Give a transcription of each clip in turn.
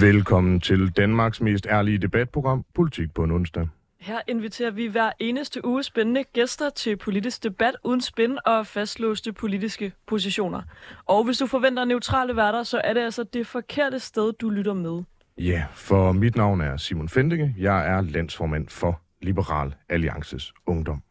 Velkommen til Danmarks mest ærlige debatprogram, Politik på en onsdag. Her inviterer vi hver eneste uge spændende gæster til politisk debat uden spænd og fastlåste politiske positioner. Og hvis du forventer neutrale værter, så er det altså det forkerte sted, du lytter med. Ja, for mit navn er Simon Fendinge. Jeg er landsformand for Liberal Alliances Ungdom.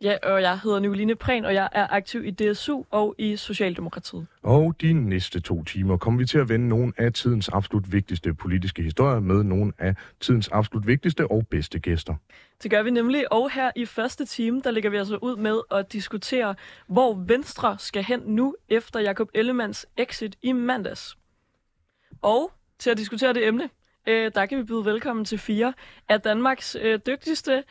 Ja, og jeg hedder Nicoline Prehn, og jeg er aktiv i DSU og i Socialdemokratiet. Og de næste to timer kommer vi til at vende nogle af tidens absolut vigtigste politiske historier med nogle af tidens absolut vigtigste og bedste gæster. Det gør vi nemlig, og her i første time, der ligger vi altså ud med at diskutere, hvor Venstre skal hen nu efter Jakob Ellemanns exit i mandags. Og til at diskutere det emne, øh, der kan vi byde velkommen til fire af Danmarks øh, dygtigste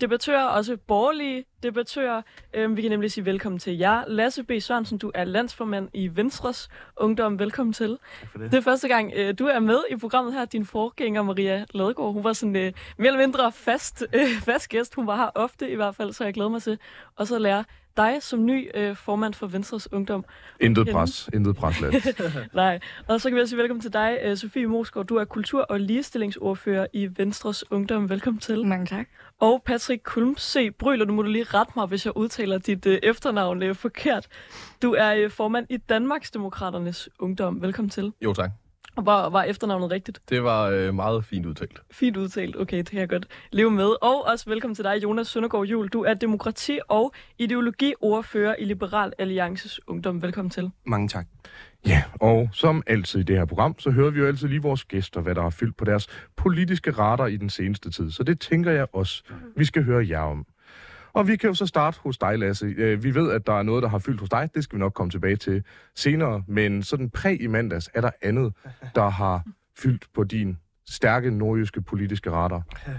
debattører, også borgerlige debattører. Øhm, vi kan nemlig sige velkommen til jer. Lasse B. Sørensen, du er landsformand i Venstres Ungdom. Velkommen til. det. det er første gang, øh, du er med i programmet her. Din forgænger, Maria Ladegaard, hun var sådan øh, mere eller mindre fast, øh, fast gæst. Hun var her ofte i hvert fald, så jeg glæder mig til også at lære dig som ny øh, formand for Venstres Ungdom. Intet pres, intet pres. Nej, og så kan vi også sige velkommen til dig, øh, Sofie Mosgaard. Du er kultur- og ligestillingsordfører i Venstres Ungdom. Velkommen til. Mange tak. Og Patrick Kulmse Bryler, nu må du lige rette mig, hvis jeg udtaler dit øh, efternavn øh, forkert. Du er øh, formand i Danmarksdemokraternes Ungdom. Velkommen til. Jo tak. Og var, var efternavnet rigtigt? Det var øh, meget fint udtalt. Fint udtalt. Okay, det kan jeg godt leve med. Og også velkommen til dig, Jonas Søndergaard Jul. Du er demokrati- og ideologiordfører i Liberal Alliances Ungdom. Velkommen til. Mange tak. Ja, og som altid i det her program, så hører vi jo altid lige vores gæster, hvad der har fyldt på deres politiske radar i den seneste tid. Så det tænker jeg også, vi skal høre jer om. Og vi kan jo så starte hos dig, Lasse. Øh, vi ved, at der er noget, der har fyldt hos dig. Det skal vi nok komme tilbage til senere. Men sådan præg i mandags, er der andet, der har fyldt på din stærke nordjyske politiske radar?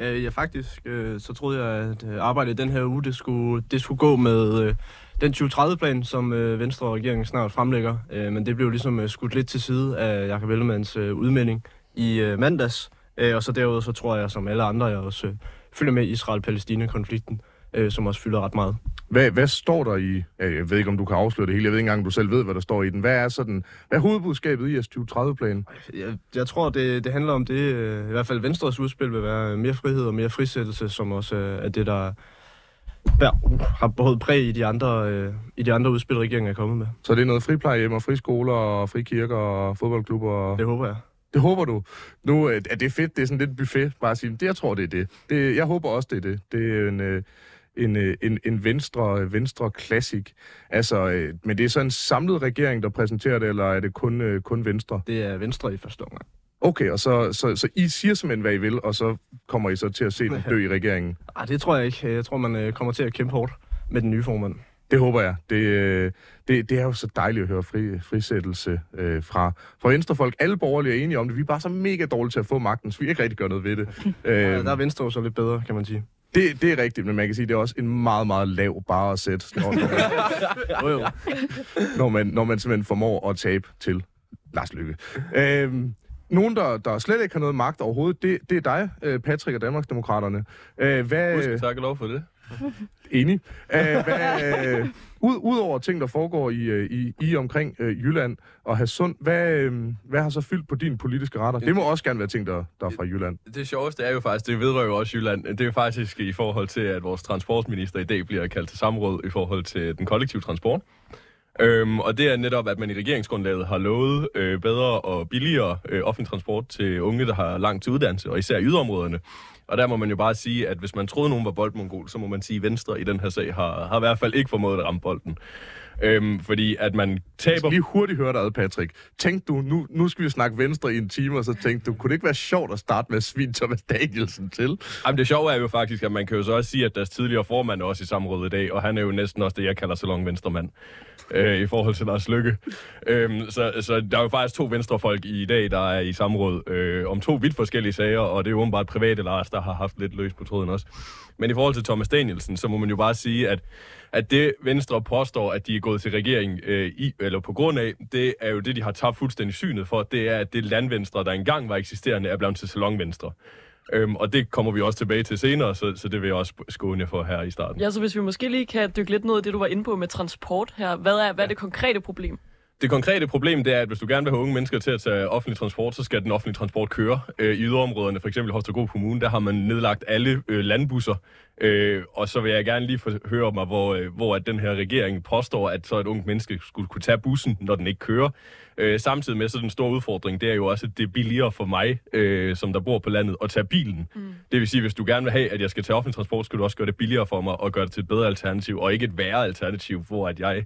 Øh, ja, faktisk, øh, så troede jeg, at øh, arbejdet den her uge, det skulle, det skulle gå med øh, den 2030-plan, som øh, Venstre og regeringen snart fremlægger. Øh, men det blev ligesom øh, skudt lidt til side af Jakob Ellemanns øh, udmelding i øh, mandags. Øh, og så derudover, så tror jeg, som alle andre, jeg også øh, følger med Israel-Palæstina-konflikten, øh, som også fylder ret meget. Hvad, hvad står der i, ja, jeg ved ikke, om du kan afsløre det hele, jeg ved ikke engang, om du selv ved, hvad der står i den. Hvad er sådan, hvad er hovedbudskabet i jeres 2030-plan? Jeg, jeg tror, det, det handler om det, øh, i hvert fald Venstres udspil vil være mere frihed og mere frisættelse, som også øh, er det, der ja, har både præg i de andre, øh, i de andre udspil, regeringen er kommet med. Så det er noget friplejehjem og friskoler og frikirker og fodboldklubber. Det håber jeg. Det håber du. Nu øh, er det fedt, det er sådan lidt buffet, bare at sige, det, jeg tror, det er det. det. Jeg håber også, det er det. Det er en, øh, en, øh, en, en venstre, venstre klassik. Altså, øh, men det er så en samlet regering, der præsenterer det, eller er det kun, øh, kun Venstre? Det er Venstre i første omgang. Okay, og så, så, så I siger simpelthen, hvad I vil, og så kommer I så til at se den dø i regeringen. Ej, det tror jeg ikke. Jeg tror, man øh, kommer til at kæmpe hårdt med den nye formand. Det håber jeg. Det, det, det er jo så dejligt at høre fri, frisættelse øh, fra, fra venstrefolk. Alle borgerlige er enige om det. Vi er bare så mega dårlige til at få magten, så vi ikke rigtig gør noget ved det. Ja, øh, der er Venstre jo så lidt bedre, kan man sige. Det, det er rigtigt, men man kan sige, det er også en meget, meget lav bare at sætte, når, når, man, når, man, når man simpelthen formår at tabe til Lars Lykke. Øh, nogen, der, der slet ikke har noget magt overhovedet, det, det er dig, øh, Patrick og Danmarksdemokraterne. Øh, hvad, Husk, tak og lov for det. Enig. Æh, hvad, øh, ud, Udover ting, der foregår i, øh, i, i omkring øh, Jylland og Hasund, hvad, øh, hvad har så fyldt på din politiske retter? Det må også gerne være ting, der, der er fra Jylland. Det sjoveste er jo faktisk, det vedrører jo også Jylland. Det er jo faktisk i forhold til, at vores transportminister i dag bliver kaldt til samråd i forhold til den kollektive transport. Øhm, og det er netop, at man i regeringsgrundlaget har lovet øh, bedre og billigere øh, offentlig transport til unge, der har langt til uddannelse, og især i yderområderne. Og der må man jo bare sige, at hvis man troede, nogen var boldmongol, så må man sige, at Venstre i den her sag har, har i hvert fald ikke formået at ramme bolden. Øhm, fordi at man taber... lige hurtigt høre dig ad, Patrick. Tænkte du, nu, nu skal vi snakke Venstre i en time, og så tænkte du, kunne det ikke være sjovt at starte med at svine Thomas Danielsen til? Jamen, det sjove er jo faktisk, at man kan jo så også sige, at deres tidligere formand er også i samrådet i dag, og han er jo næsten også det, jeg kalder salon venstremand øh, i forhold til Lars Lykke. Øhm, så, så der er jo faktisk to venstrefolk i dag, der er i samråd øh, om to vidt forskellige sager, og det er jo åbenbart private Lars, der har haft lidt løs på tråden også. Men i forhold til Thomas Danielsen, så må man jo bare sige, at, at det Venstre påstår, at de er gået til regeringen øh, i, eller på grund af, det er jo det, de har tabt fuldstændig synet for, det er, at det landvenstre, der engang var eksisterende, er blevet til salonvenstre. Øhm, og det kommer vi også tilbage til senere, så, så det vil jeg også skåne jer for her i starten. Ja, så hvis vi måske lige kan dykke lidt ned i det, du var inde på med transport her. Hvad er, hvad er det konkrete problem? Det konkrete problem det er, at hvis du gerne vil have unge mennesker til at tage offentlig transport, så skal den offentlige transport køre. Øh, I yderområderne, for eksempel i Holstebro Kommune, der har man nedlagt alle øh, landbusser. Øh, og så vil jeg gerne lige få høre mig, hvor, øh, hvor at den her regering påstår, at så et ungt menneske skulle kunne tage bussen, når den ikke kører. Øh, samtidig med, så den store udfordring, det er jo også, at det er billigere for mig, øh, som der bor på landet, at tage bilen. Mm. Det vil sige, hvis du gerne vil have, at jeg skal tage offentlig transport, skal du også gøre det billigere for mig, og gøre det til et bedre alternativ, og ikke et værre alternativ, hvor at jeg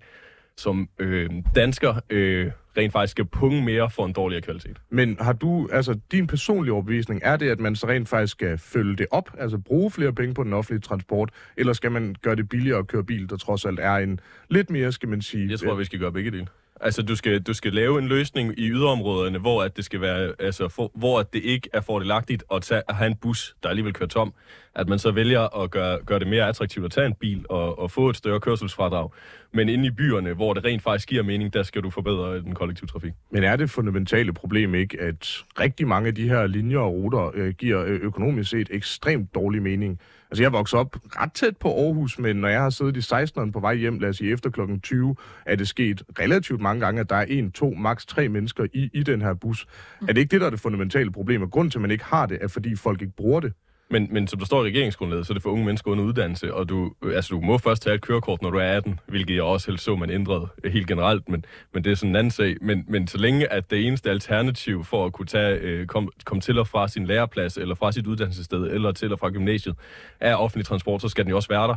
som øh, dansker øh, rent faktisk skal punge mere for en dårligere kvalitet. Men har du, altså din personlige overbevisning, er det, at man så rent faktisk skal følge det op, altså bruge flere penge på den offentlige transport, eller skal man gøre det billigere at køre bil, der trods alt er en lidt mere, skal man sige... Jeg tror, vi skal gøre begge dele. Altså, du skal, du skal lave en løsning i yderområderne, hvor at det skal være, altså, for, hvor at det ikke er fordelagtigt at, tage, at have en bus, der alligevel kører tom. At man så vælger at gøre, gøre det mere attraktivt at tage en bil og, og få et større kørselsfradrag. Men inde i byerne, hvor det rent faktisk giver mening, der skal du forbedre den kollektive trafik. Men er det fundamentale problem ikke, at rigtig mange af de her linjer og ruter øh, giver øh, økonomisk set ekstremt dårlig mening? Altså, jeg voksede op ret tæt på Aarhus, men når jeg har siddet i 16'eren på vej hjem, lad os sige efter klokken 20, er det sket relativt mange gange, at der er en, to, maks tre mennesker i, i den her bus. Mm. Er det ikke det, der er det fundamentale problem? Og grunden til, at man ikke har det, er, fordi folk ikke bruger det. Men, men som der står i regeringsgrundlaget, så er det for unge mennesker under uddannelse, og du, altså, du må først tage et kørekort, når du er 18, hvilket jeg også helst så, man ændrede øh, helt generelt, men, men det er sådan en anden sag. Men, men så længe at det eneste alternativ for at kunne tage, øh, komme kom til og fra sin læreplads, eller fra sit uddannelsessted, eller til og fra gymnasiet, er offentlig transport, så skal den jo også være der.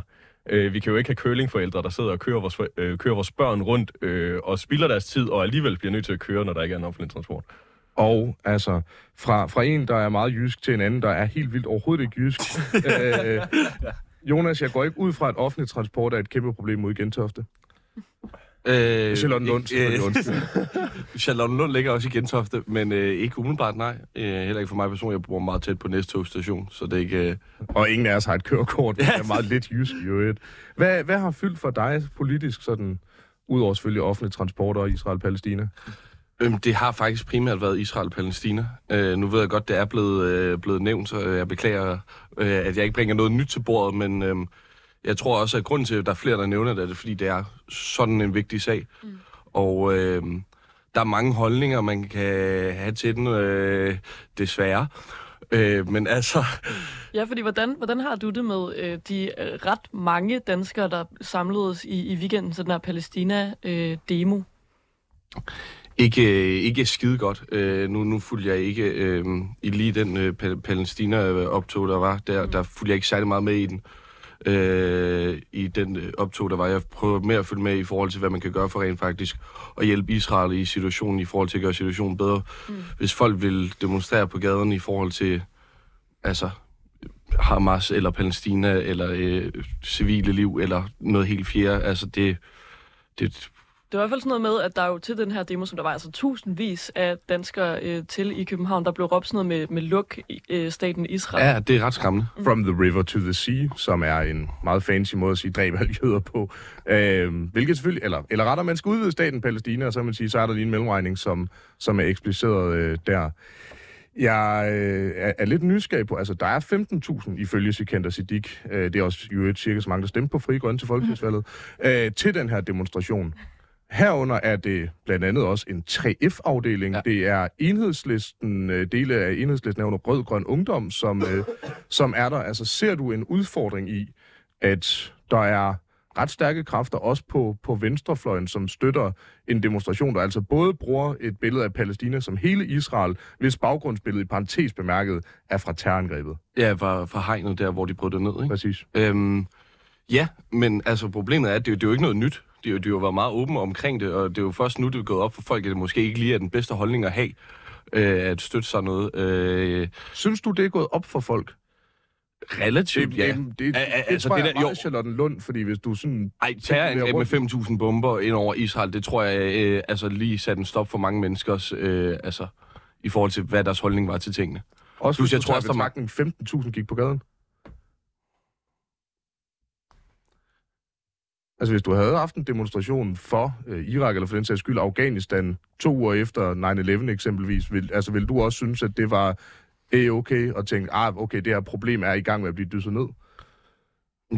Øh, vi kan jo ikke have kølingforældre, der sidder og kører vores, øh, kører vores børn rundt øh, og spilder deres tid, og alligevel bliver nødt til at køre, når der ikke er en offentlig transport. Og altså, fra, fra en, der er meget jysk, til en anden, der er helt vildt overhovedet ikke jysk. øh, Jonas, jeg går ikke ud fra, at offentlig transport er et kæmpe problem ude i Gentofte. Øh, Charlotte Lund, undskyld. Charlotte Lund ligger også i Gentofte, men øh, ikke umiddelbart, nej. Øh, heller ikke for mig personligt. Jeg bor meget tæt på Næsthøj station, så det er ikke... Øh... Og ingen af os har et kørekort, det er meget lidt jysk i øvrigt. Hvad, hvad har fyldt for dig politisk, sådan, udover selvfølgelig offentlig transport og Israel-Palæstina? Øhm, det har faktisk primært været Israel-Palæstina. Øh, nu ved jeg godt, det er blevet, øh, blevet nævnt, så jeg beklager, øh, at jeg ikke bringer noget nyt til bordet, men øh, jeg tror også, at grunden til, at der er flere, der nævner det, er, fordi det er sådan en vigtig sag. Mm. Og øh, der er mange holdninger, man kan have til den, øh, desværre. Øh, men altså... Ja, fordi hvordan, hvordan har du det med øh, de øh, ret mange danskere, der samledes i, i weekenden til den her Palæstina-demo? Øh, ikke, ikke skide godt. Øh, nu, nu fulgte jeg ikke øh, i lige den øh, Palæstina-optog, der var. Der, der fulgte jeg ikke særlig meget med i den. Øh, I den øh, optog, der var. Jeg prøver mere at følge med i forhold til, hvad man kan gøre for rent faktisk at hjælpe Israel i situationen, i forhold til at gøre situationen bedre. Mm. Hvis folk vil demonstrere på gaden i forhold til altså, Hamas eller Palæstina eller øh, civile liv eller noget helt fjerde, altså det, det det var i hvert fald sådan noget med, at der er jo til den her demo, som der var altså tusindvis af danskere øh, til i København, der blev råbt sådan noget med, med luk øh, staten Israel. Ja, det er ret skræmmende. Mm. From the river to the sea, som er en meget fancy måde at sige dræb alle jøder på. Øh, hvilket selvfølgelig, eller, eller rettere, man skal udvide staten Palæstina, og så, man sige, så er der lige en mellemregning, som, som er ekspliceret øh, der. Jeg øh, er, er lidt nysgerrig på, altså der er 15.000 ifølge Sikander Siddiq, øh, det er også jo et cirka så mange, der stemte på Fri Grønne til Folketingsvalget, mm. øh, til den her demonstration. Herunder er det blandt andet også en 3F-afdeling. Ja. Det er enhedslisten, øh, dele af enhedslisten er under rød-grøn ungdom, som, øh, som er der. Altså ser du en udfordring i, at der er ret stærke kræfter også på, på venstrefløjen, som støtter en demonstration, der altså både bruger et billede af Palæstina som hele Israel, hvis baggrundsbillede i parentes bemærket er fra terrorangrebet. Ja, fra, fra hegnet der, hvor de brød det ned, ikke? Præcis. Øhm, ja, men altså problemet er, at det, det er jo ikke noget nyt de har jo været meget åbne omkring det, og det er jo først nu, det er gået op for folk, at det måske ikke lige er den bedste holdning at have, øh, at støtte sig noget. Øh, Synes du, det er gået op for folk? Relativt, det, ja. Det, det, det, det altså, tror det jeg der, er Charlotte Lund, fordi hvis du sådan... Ej, terrorangreb med 5.000 bomber ind over Israel, det tror jeg øh, altså lige satte en stop for mange menneskers, øh, altså i forhold til, hvad deres holdning var til tingene. Også Plus, hvis jeg tror også, der 15.000 gik på gaden? Altså hvis du havde haft en demonstration for øh, Irak, eller for den sags skyld Afghanistan, to uger efter 9-11 eksempelvis, vil, altså vil du også synes, at det var øh, okay, og tænke, ah, okay, det her problem er i gang med at blive dysset ned?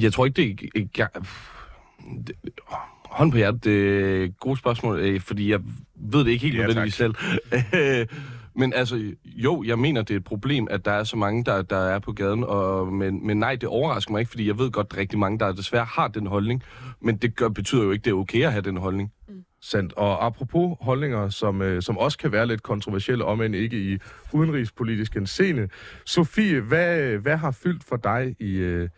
Jeg tror ikke, det er... Det, Hånd på hjertet, det er gode spørgsmål, øh, fordi jeg ved det ikke helt Ja, nødvendigvis selv. Men altså, jo, jeg mener, det er et problem, at der er så mange, der, der er på gaden. Og, men, men nej, det overrasker mig ikke, fordi jeg ved godt, at rigtig mange, der desværre har den holdning. Men det gør, betyder jo ikke, det er okay at have den holdning. Sandt. Og apropos holdninger, som, øh, som også kan være lidt kontroversielle, om end ikke i udenrigspolitisk en scene. Sofie, hvad, hvad har fyldt for dig i, øh,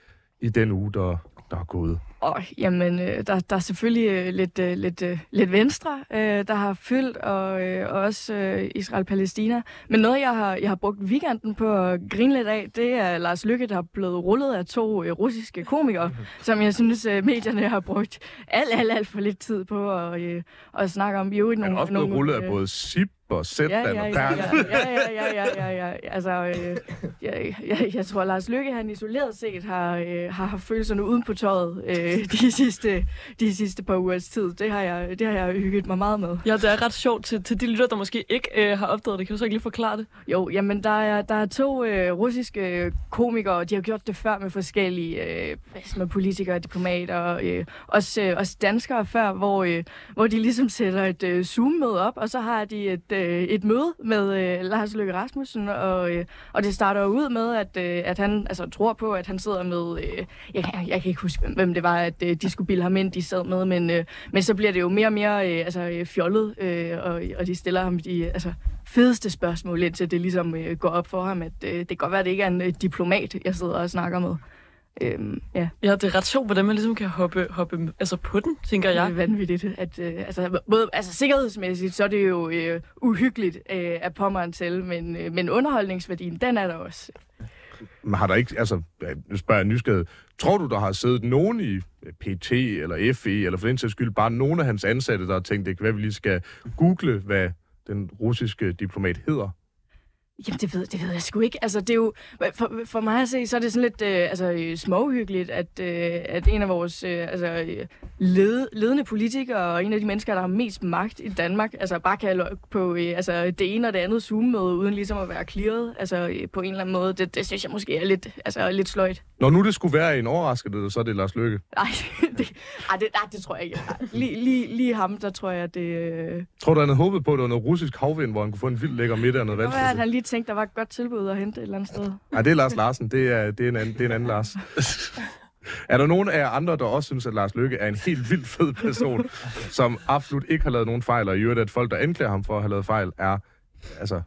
i den uge, der, der er gået? Og jamen, øh, der, der er selvfølgelig øh, lidt, øh, lidt, øh, lidt venstre, øh, der har fyldt, og, øh, og også øh, Israel-Palæstina. Men noget, jeg har, jeg har brugt weekenden på at grine lidt af, det er Lars Lykke, der er blevet rullet af to øh, russiske komikere, som jeg synes, øh, medierne har brugt alt, alt, alt for lidt tid på at, øh, at snakke om. Jo, Han nogle, er også blevet nogle, rullet af øh, både Sip og Ja, Zetland ja, ja, ja, ja, ja, ja, ja, ja, ja. Altså, øh, jeg, jeg, jeg tror, Lars Lykke, han isoleret set har, øh, har haft følelserne uden på tøjet øh, de, sidste, de sidste par ugers tid. Det har jeg, det har jeg hygget mig meget med. Ja, det er ret sjovt til, til de lytter, der måske ikke øh, har opdaget det. Kan du så ikke lige forklare det? Jo, jamen der er, der er to øh, russiske komikere, og de har gjort det før med forskellige øh, med politikere, diplomater, øh, også, øh, også danskere før, hvor, øh, hvor de ligesom sætter et øh, Zoom-møde op, og så har de et, øh, et møde med øh, Lars Løkke Rasmussen, og, øh, og det starter jo ud med, at, øh, at han altså, tror på, at han sidder med, øh, jeg, jeg, jeg kan ikke huske, hvem det var, at øh, de skulle bilde ham ind, de sad med, men, øh, men så bliver det jo mere og mere øh, altså, øh, fjollet, øh, og, og de stiller ham de altså, fedeste spørgsmål, indtil det ligesom øh, går op for ham, at øh, det kan godt være, at det ikke er en øh, diplomat, jeg sidder og snakker med. Øhm, ja, Ja, det er ret sjovt, hvordan man ligesom kan hoppe, hoppe altså på den, tænker det jeg. er vanvittigt. At, øh, altså, både, altså, sikkerhedsmæssigt, så er det jo øh, uhyggeligt øh, at pommeren til, men, øh, men underholdningsværdien, den er der også. Men har der ikke, altså, nu spørger jeg nysgerrig, tror du, der har siddet nogen i øh, PT eller FE, eller for den sags skyld bare nogen af hans ansatte, der har tænkt, det kan være, vi lige skal google, hvad den russiske diplomat hedder? Jamen, det ved, det ved jeg sgu ikke. Altså, det er jo, for, for mig at se, så er det sådan lidt øh, altså, øh, småhyggeligt, at, øh, at en af vores øh, altså, øh, led, ledende politikere og en af de mennesker, der har mest magt i Danmark, altså bare kan på øh, altså, det ene og det andet Zoom-møde, uden ligesom at være clearet altså, øh, på en eller anden måde. Det, det synes jeg måske er lidt, altså, lidt sløjt. Når nu det skulle være en overraskelse, så er det Lars Løkke. Nej, det, ej, det, nej, det tror jeg ikke. Lige, lige, lige ham, der tror jeg, det... Øh, Tror du, han havde håbet på, at det var noget russisk havvind, hvor han kunne få en vild lækker middag og noget det tænkte, der var et godt tilbud at hente et eller andet sted. Nej, det er Lars Larsen. Det er, det er, en, anden, det er en anden Lars. Er der nogen af jer andre, der også synes, at Lars Løkke er en helt vildt fed person, som absolut ikke har lavet nogen fejl, og i øvrigt, at folk, der anklager ham for at have lavet fejl, er, altså,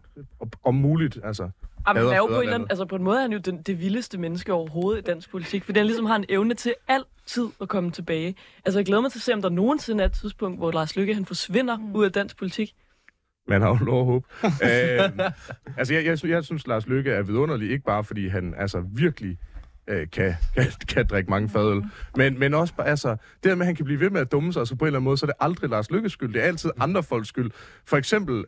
om muligt, altså, Jamen, han er jo på en, eller anden, altså på en måde er han jo den, det vildeste menneske overhovedet i dansk politik, fordi han ligesom har en evne til altid at komme tilbage. Altså jeg glæder mig til at se, om der nogensinde er et tidspunkt, hvor Lars Lykke han forsvinder mm. ud af dansk politik. Man har jo lov at håbe. øhm, altså, jeg, jeg, jeg synes, Lars Løkke er vidunderlig, ikke bare fordi han altså virkelig øh, kan, kan, kan drikke mange fadøl, men, men også bare, altså, det der med, at han kan blive ved med at dumme sig, altså på en eller anden måde, så er det aldrig Lars Lykkes skyld, det er altid andre folks skyld. For eksempel,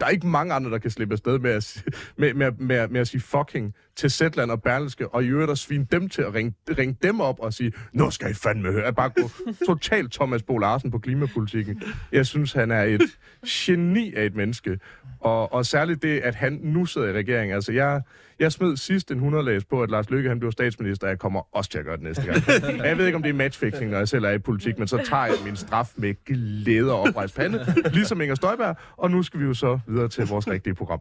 der er ikke mange andre, der kan slippe afsted med at, med, med, med, med at sige fucking til Zetland og Berlingske, og i øvrigt at svine dem til at ringe, ringe dem op og sige, nu skal I fandme høre, at bare gå totalt Thomas Bo Larsen på klimapolitikken. Jeg synes, han er et geni af et menneske, og, og særligt det, at han nu sidder i regeringen. Altså, jeg, jeg smed sidst en 100 læs på, at Lars Løkke han blev statsminister, og jeg kommer også til at gøre det næste gang. Jeg ved ikke, om det er matchfixing, når jeg selv er i politik, men så tager jeg min straf med glæde og oprejst pande, ligesom Inger Støjberg, og nu skal vi jo så videre til vores rigtige program.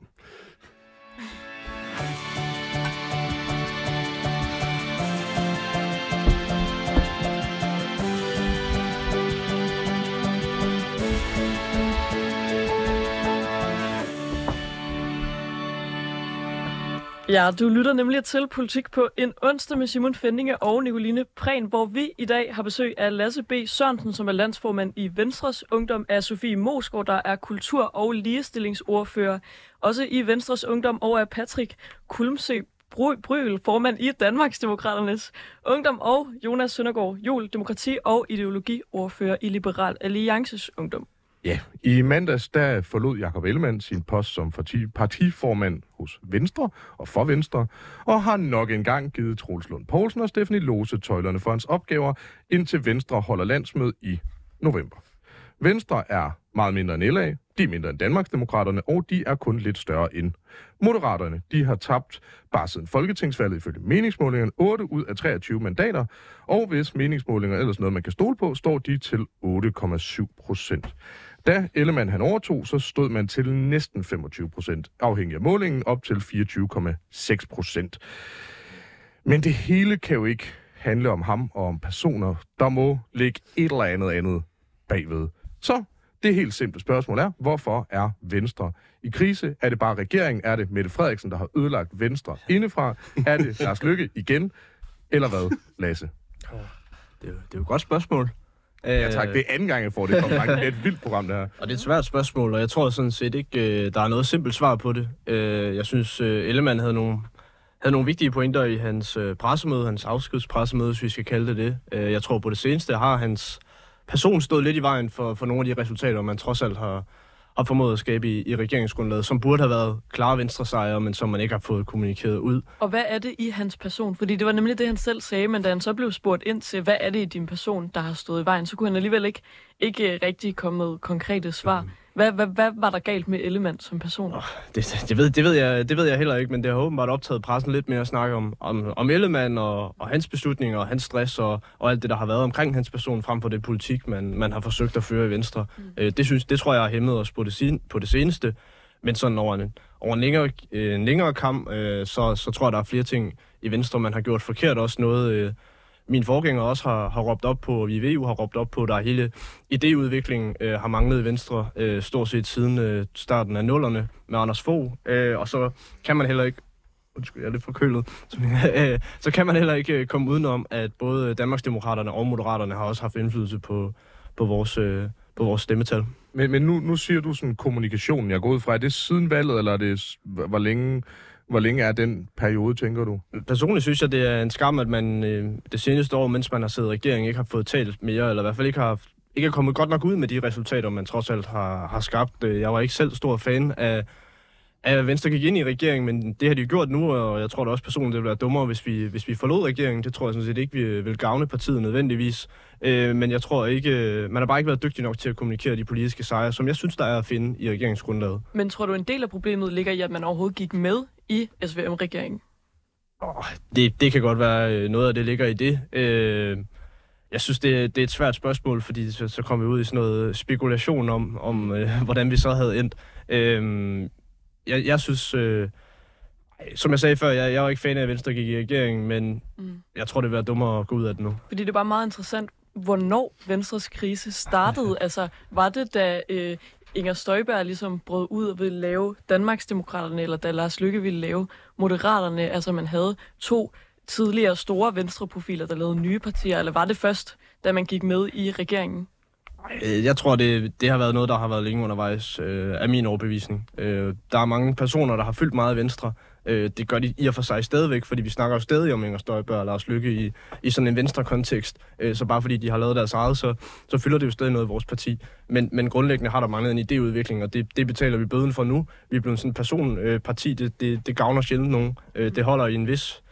Ja, du lytter nemlig til Politik på en onsdag med Simon Fendinge og Nicoline Prehn, hvor vi i dag har besøg af Lasse B. Sørensen, som er landsformand i Venstres Ungdom, af Sofie Mosgaard, der er kultur- og ligestillingsordfører, også i Venstres Ungdom, og af Patrick Kulmsø Bryl, formand i Danmarksdemokraternes Ungdom, og Jonas Søndergaard, Jul, Demokrati- og Ideologiordfører i Liberal Alliances Ungdom. Ja, i mandags der forlod Jakob Ellemann sin post som parti, partiformand hos Venstre og for Venstre, og har nok engang givet Troels Lund Poulsen og Stephanie Lose tøjlerne for hans opgaver, indtil Venstre holder landsmøde i november. Venstre er meget mindre end LA, De er mindre end Danmarksdemokraterne, og de er kun lidt større end Moderaterne. De har tabt bare siden folketingsvalget ifølge meningsmålingerne 8 ud af 23 mandater, og hvis meningsmålinger er ellers noget, man kan stole på, står de til 8,7 procent. Da Ellemann han overtog, så stod man til næsten 25 procent, afhængig af målingen, op til 24,6 procent. Men det hele kan jo ikke handle om ham og om personer. Der må ligge et eller andet andet bagved. Så det helt simple spørgsmål er, hvorfor er Venstre i krise? Er det bare regeringen? Er det Mette Frederiksen, der har ødelagt Venstre indefra? Er det Lars Lykke igen? Eller hvad, Lasse? Det er, jo, det er jo et godt spørgsmål. Ja tak, det er anden gang, jeg får det kompliment. Det er et vildt program, det her. Og det er et svært spørgsmål, og jeg tror sådan set ikke, øh, der er noget simpelt svar på det. Øh, jeg synes, øh, Ellemann havde nogle, havde nogle vigtige pointer i hans pressemøde, hans afskedspressemøde, hvis vi skal kalde det det. Jeg tror på det seneste har hans person stået lidt i vejen for, for nogle af de resultater, man trods alt har, har formået at skabe i, i regeringsgrundlaget, som burde have været klare venstre sejre, men som man ikke har fået kommunikeret ud. Og hvad er det i hans person? Fordi det var nemlig det, han selv sagde, men da han så blev spurgt ind til, hvad er det i din person, der har stået i vejen, så kunne han alligevel ikke, ikke rigtig komme med konkrete svar. Hvad, hvad, hvad var der galt med Ellemann som person? Det, det, ved, det, ved jeg, det ved jeg heller ikke, men det har åbenbart optaget pressen lidt mere at snakke om, om, om Ellemann og, og hans beslutninger og hans stress og, og alt det, der har været omkring hans person, frem for det politik, man, man har forsøgt at føre i Venstre. Mm. Øh, det, synes, det tror jeg har hæmmet os på det, sen, på det seneste, men sådan over en, over en længere, øh, længere kamp, øh, så, så tror jeg, der er flere ting i Venstre, man har gjort forkert. Også noget, øh, min forgænger også har, har råbt op på, og vi i VU har råbt op på, der er hele idéudviklingen øh, har manglet i Venstre øh, stort set siden øh, starten af nullerne med Anders Fogh. Øh, og så kan man heller ikke undskyld, jeg er lidt forkølet, så, øh, så kan man heller ikke øh, komme udenom, at både Danmarksdemokraterne og Moderaterne har også haft indflydelse på, på, vores, øh, på vores stemmetal. Men, men nu, nu siger du sådan kommunikationen, jeg går ud fra. Er det siden valget, eller er det, hvor længe, hvor længe er den periode, tænker du? Personligt synes jeg, det er en skam, at man øh, det seneste år, mens man har siddet i regeringen, ikke har fået talt mere, eller i hvert fald ikke har ikke er kommet godt nok ud med de resultater, man trods alt har, har skabt. Øh, jeg var ikke selv stor fan af at Venstre gik ind i regeringen, men det har de jo gjort nu, og jeg tror da også personligt, det ville være dummere, hvis vi, hvis vi forlod regeringen. Det tror jeg sådan set ikke, vi vil gavne partiet nødvendigvis. Øh, men jeg tror ikke, øh, man har bare ikke været dygtig nok til at kommunikere de politiske sejre, som jeg synes, der er at finde i regeringsgrundlaget. Men tror du, en del af problemet ligger i, at man overhovedet gik med i SVM-regeringen? Oh, det, det kan godt være, øh, noget af det ligger i det. Øh, jeg synes, det, det er et svært spørgsmål, fordi så, så kommer vi ud i sådan noget spekulation om, om øh, hvordan vi så havde endt. Øh, jeg, jeg synes, øh, som jeg sagde før, jeg, jeg var ikke fan af, at Venstre gik i regeringen, men Mm. jeg tror, det vil være dummere at gå ud af det nu. Fordi det er bare meget interessant, hvornår Venstres krise startede. altså, var det da øh, Inger Støjberg ligesom brød ud og ville lave Danmarksdemokraterne, eller da Lars Lykke ville lave Moderaterne? Altså, man havde to tidligere store venstreprofiler, der lavede nye partier, eller var det først, da man gik med i regeringen? Øh, jeg tror, det, det har været noget, der har været længe undervejs, øh, af min overbevisning. Øh, der er mange personer, der har fyldt meget Venstre. Øh, det gør de i og for sig stadigvæk, fordi vi snakker jo stadig om Inger Støjberg og Lars Lykke i, i sådan en Venstre-kontekst. Øh, så bare fordi de har lavet deres eget, så, så fylder det jo stadig noget i vores parti. Men, men grundlæggende har der manglet en idéudvikling, og det, det betaler vi bøden for nu. Vi er blevet sådan en personparti, øh, parti. det, det, det gavner sjældent nogen. Øh, det holder i en vis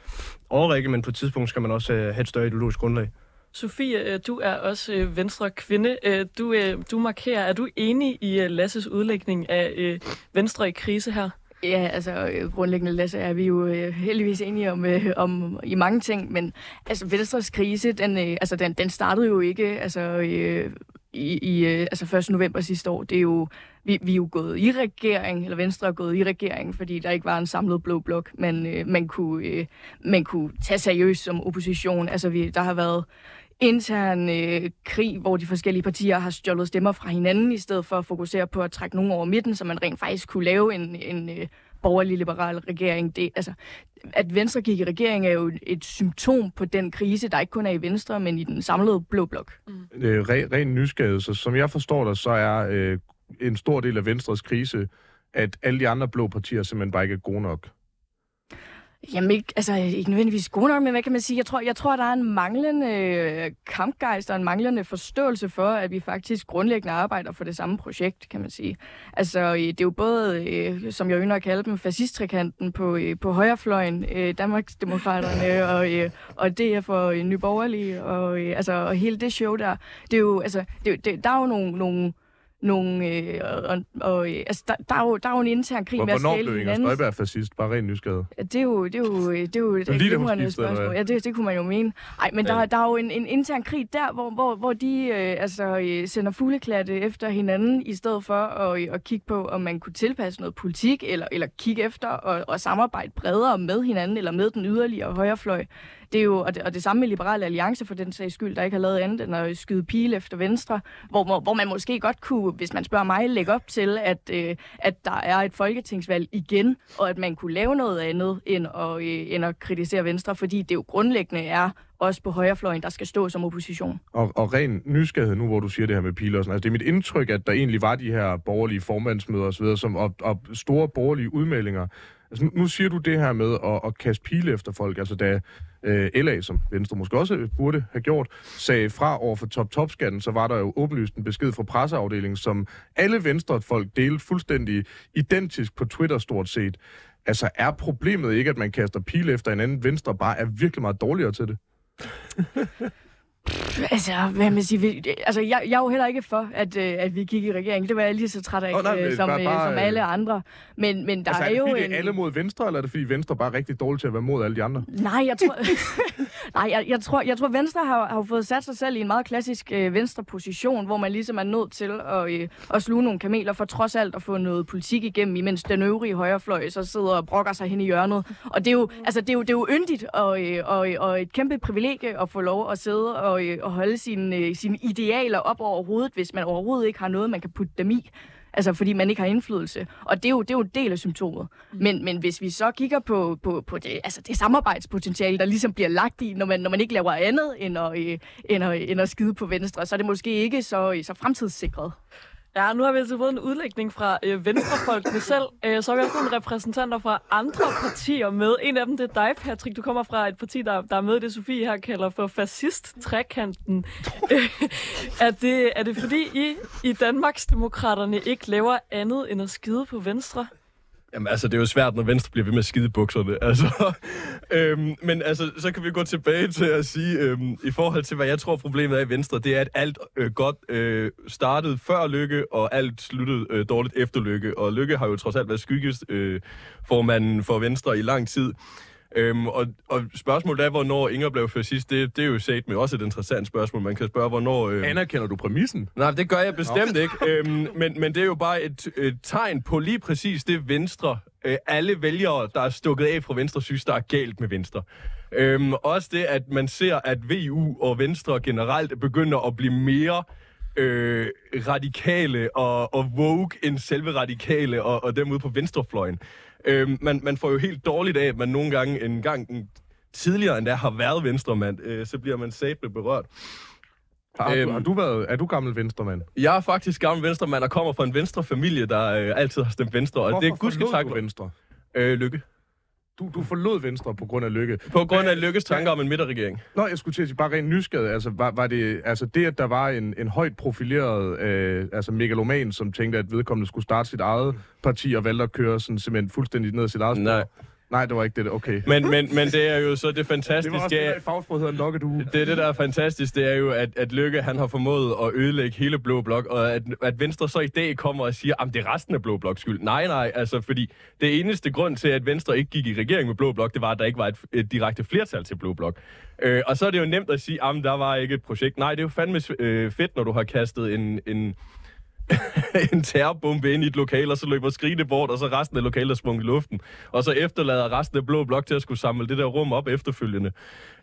overrække, men på et tidspunkt skal man også øh, have et større ideologisk grundlag. Sofie, øh, du er også øh, venstre kvinde. Øh, du, du markerer, er du enig i Lasses udlægning af Venstre i krise her? Ja, altså grundlæggende, Lasse, er vi jo øh, heldigvis enige om, øh, om i mange ting, men altså Venstres krise, den, øh, altså, den, den startede jo ikke altså, øh, i, i øh, altså 1. november sidste år. Det er jo, vi, vi er jo gået i regering, eller Venstre er gået i regering, fordi der ikke var en samlet blå blok, men øh, man, kunne, øh, man kunne tage seriøst som opposition. Altså vi, der har været intern øh, krig, hvor de forskellige partier har stjålet stemmer fra hinanden, i stedet for at fokusere på at trække nogen over midten, så man rent faktisk kunne lave en, en øh, borgerlig-liberal regering. Det, altså, at Venstre gik i regering er jo et, symptom på den krise, der ikke kun er i Venstre, men i den samlede blå blok. Mm. Øh, re, ren nysgerrighed, så som jeg forstår dig, så er øh, en stor del af Venstres krise, at alle de andre blå partier simpelthen bare ikke er gode nok. Jamen ikke, altså, ikke nødvendigvis god nok, men hvad kan man sige? Jeg tror, jeg tror der er en manglende øh, kampgejst og en manglende forståelse for, at vi faktisk grundlæggende arbejder for det samme projekt, kan man sige. Altså, øh, det er jo både, øh, som jeg ynder at kalde dem, fascisttrikanten på, øh, på højrefløjen, øh, Danmarksdemokraterne og, øh, og DF og øh, Nye Borgerlige, og, øh, altså, og hele det show der. Det er jo, altså, det, det, der er jo nogle, nogle nogle... Øh, og, og, øh, altså, der, der, er jo, der er jo en intern krig med at Hvornår skale blev Inger hinanden. Støjberg fascist? Bare ren nysgerrighed. Ja, Det er jo, det er jo, det er jo et lige da hun glimrende spørgsmål. Ja, det, det kunne man jo mene. Ej, men der, Men- der er jo en, en intern krig der, hvor, hvor, hvor de øh, altså, øh, sender fugleklatte efter hinanden, i stedet for at, øh, at kigge på, om man kunne tilpasse noget politik, eller, eller kigge efter og, og samarbejde bredere med hinanden, eller med den yderligere højrefløj. Det er jo, og det, og det samme med Liberale Alliance for den sags skyld, der ikke har lavet andet end at skyde pile efter venstre, hvor, hvor, man måske godt kunne, hvis man spørger mig, lægge op til, at, øh, at der er et folketingsvalg igen, og at man kunne lave noget andet end at, øh, end at kritisere venstre, fordi det jo grundlæggende er også på højrefløjen, der skal stå som opposition. Og, og ren nysgerrighed nu, hvor du siger det her med piler og sådan altså, det er mit indtryk, at der egentlig var de her borgerlige formandsmøder og så videre, som, og, og store borgerlige udmeldinger. Altså, nu, siger du det her med at, at kaste pile efter folk, altså da øh, LA, som Venstre måske også øh, burde have gjort, sagde fra over for top-top-skatten, så var der jo åbenlyst en besked fra presseafdelingen, som alle venstrefolk delte fuldstændig identisk på Twitter stort set. Altså, er problemet ikke, at man kaster pile efter hinanden? Venstre bare er virkelig meget dårligere til det. Altså, hvad man sige, vi, altså jeg, jeg er jo heller ikke for, at, øh, at vi gik i regering. Det var jeg lige så træt af, nej, oh, men øh, som, bare- øh, bare, som alle andre. Men, men der altså, er, er, det jo fordi, en... det er alle mod Venstre, eller er det fordi Venstre bare er rigtig dårlig til at være mod alle de andre? Nej, jeg tror, Nej, jeg, jeg, tror, jeg tror, Venstre har, har fået sat sig selv i en meget klassisk øh, venstre-position, hvor man ligesom er nødt til at, øh, at sluge nogle kameler for trods alt at få noget politik igennem, imens den øvrige højrefløj så sidder og brokker sig hen i hjørnet. Og det er jo, altså, det er jo, det er jo yndigt og, øh, og, og et kæmpe privilegie at få lov at sidde og, øh, og holde sine, øh, sine idealer op over hovedet, hvis man overhovedet ikke har noget, man kan putte dem i. Altså, fordi man ikke har indflydelse. Og det er jo, det er jo en del af symptomet. Men, men hvis vi så kigger på, på, på det, altså det samarbejdspotentiale, der ligesom bliver lagt i, når man, når man ikke laver andet end at, øh, end, at, end at skide på venstre, så er det måske ikke så, øh, så fremtidssikret. Ja, nu har vi altså fået en udlægning fra øh, venstrefolkene selv. Øh, så har vi også nogle repræsentanter fra andre partier med. En af dem, det er dig, Patrick. Du kommer fra et parti, der, der er med i det, Sofie her kalder for fascist-trekanten. Øh, er, det, er det fordi, I i Danmarksdemokraterne ikke laver andet end at skide på venstre? Jamen altså, det er jo svært, når Venstre bliver ved med at skide bukserne. Altså, øhm, men altså, så kan vi gå tilbage til at sige, øhm, i forhold til, hvad jeg tror problemet er i Venstre, det er, at alt øh, godt øh, startede før Lykke, og alt sluttede øh, dårligt efter Lykke. Og Lykke har jo trods alt været skygges øh, for Venstre i lang tid. Øhm, og, og spørgsmålet er, hvornår Inger blev fascist. Det, det er jo sagt med også et interessant spørgsmål. Man kan spørge, hvornår... Øh, Anerkender du præmissen? Nej, det gør jeg bestemt ikke. Øhm, men, men det er jo bare et, et tegn på lige præcis det Venstre, øh, alle vælgere, der er stukket af fra Venstre, synes, der er galt med Venstre. Øhm, også det, at man ser, at VU og Venstre generelt begynder at blive mere øh, radikale og, og vogue end selve radikale og, og dem ude på venstrefløjen. Øhm, man, man får jo helt dårligt af, at man nogle gange en gang en, tidligere end der har været venstremand, øh, så bliver man satme berørt. Har, Øhm. har du været, er du gammel venstremand? Jeg er faktisk gammel venstremand og kommer fra en venstre familie, der øh, altid har stemt venstre, og Hvorfor det er gudske tak du Venstre? øh, lykke. Du, du forlod Venstre på grund af lykke. På grund af lykkes tanker om en midterregering. Nå, jeg skulle til at sige, bare rent nysgerrig, altså var, var det altså det, at der var en, en højt profileret øh, altså megaloman, som tænkte, at vedkommende skulle starte sit eget parti og valgte at køre sådan simpelthen fuldstændig ned ad sit eget spor? Nej. Det var ikke det, okay. Men, men, men det er jo så det Det var fantastiske. også det, der i fagsprog hedder en lokkedue. det det, der er fantastisk, det er jo, at, at Lykke han har formået at ødelægge hele Blå Blok, og at, at Venstre så i dag kommer og siger, at det er resten af Blå Bloks skyld. Nej, nej, altså fordi det eneste grund til, at Venstre ikke gik i regering med Blå Blok, det var, at der ikke var et, et direkte flertal til Blå Blok. Øh, og så er det jo nemt at sige, at der var ikke et projekt. Nej, det er jo fandme øh, fedt, når du har kastet en, en, en terrorbombe ind i et lokale, og så løber skrigende bort, og så resten af lokalet er sprunget i luften. Og så efterlader resten af Blå Blok til at skulle samle det der rum op efterfølgende.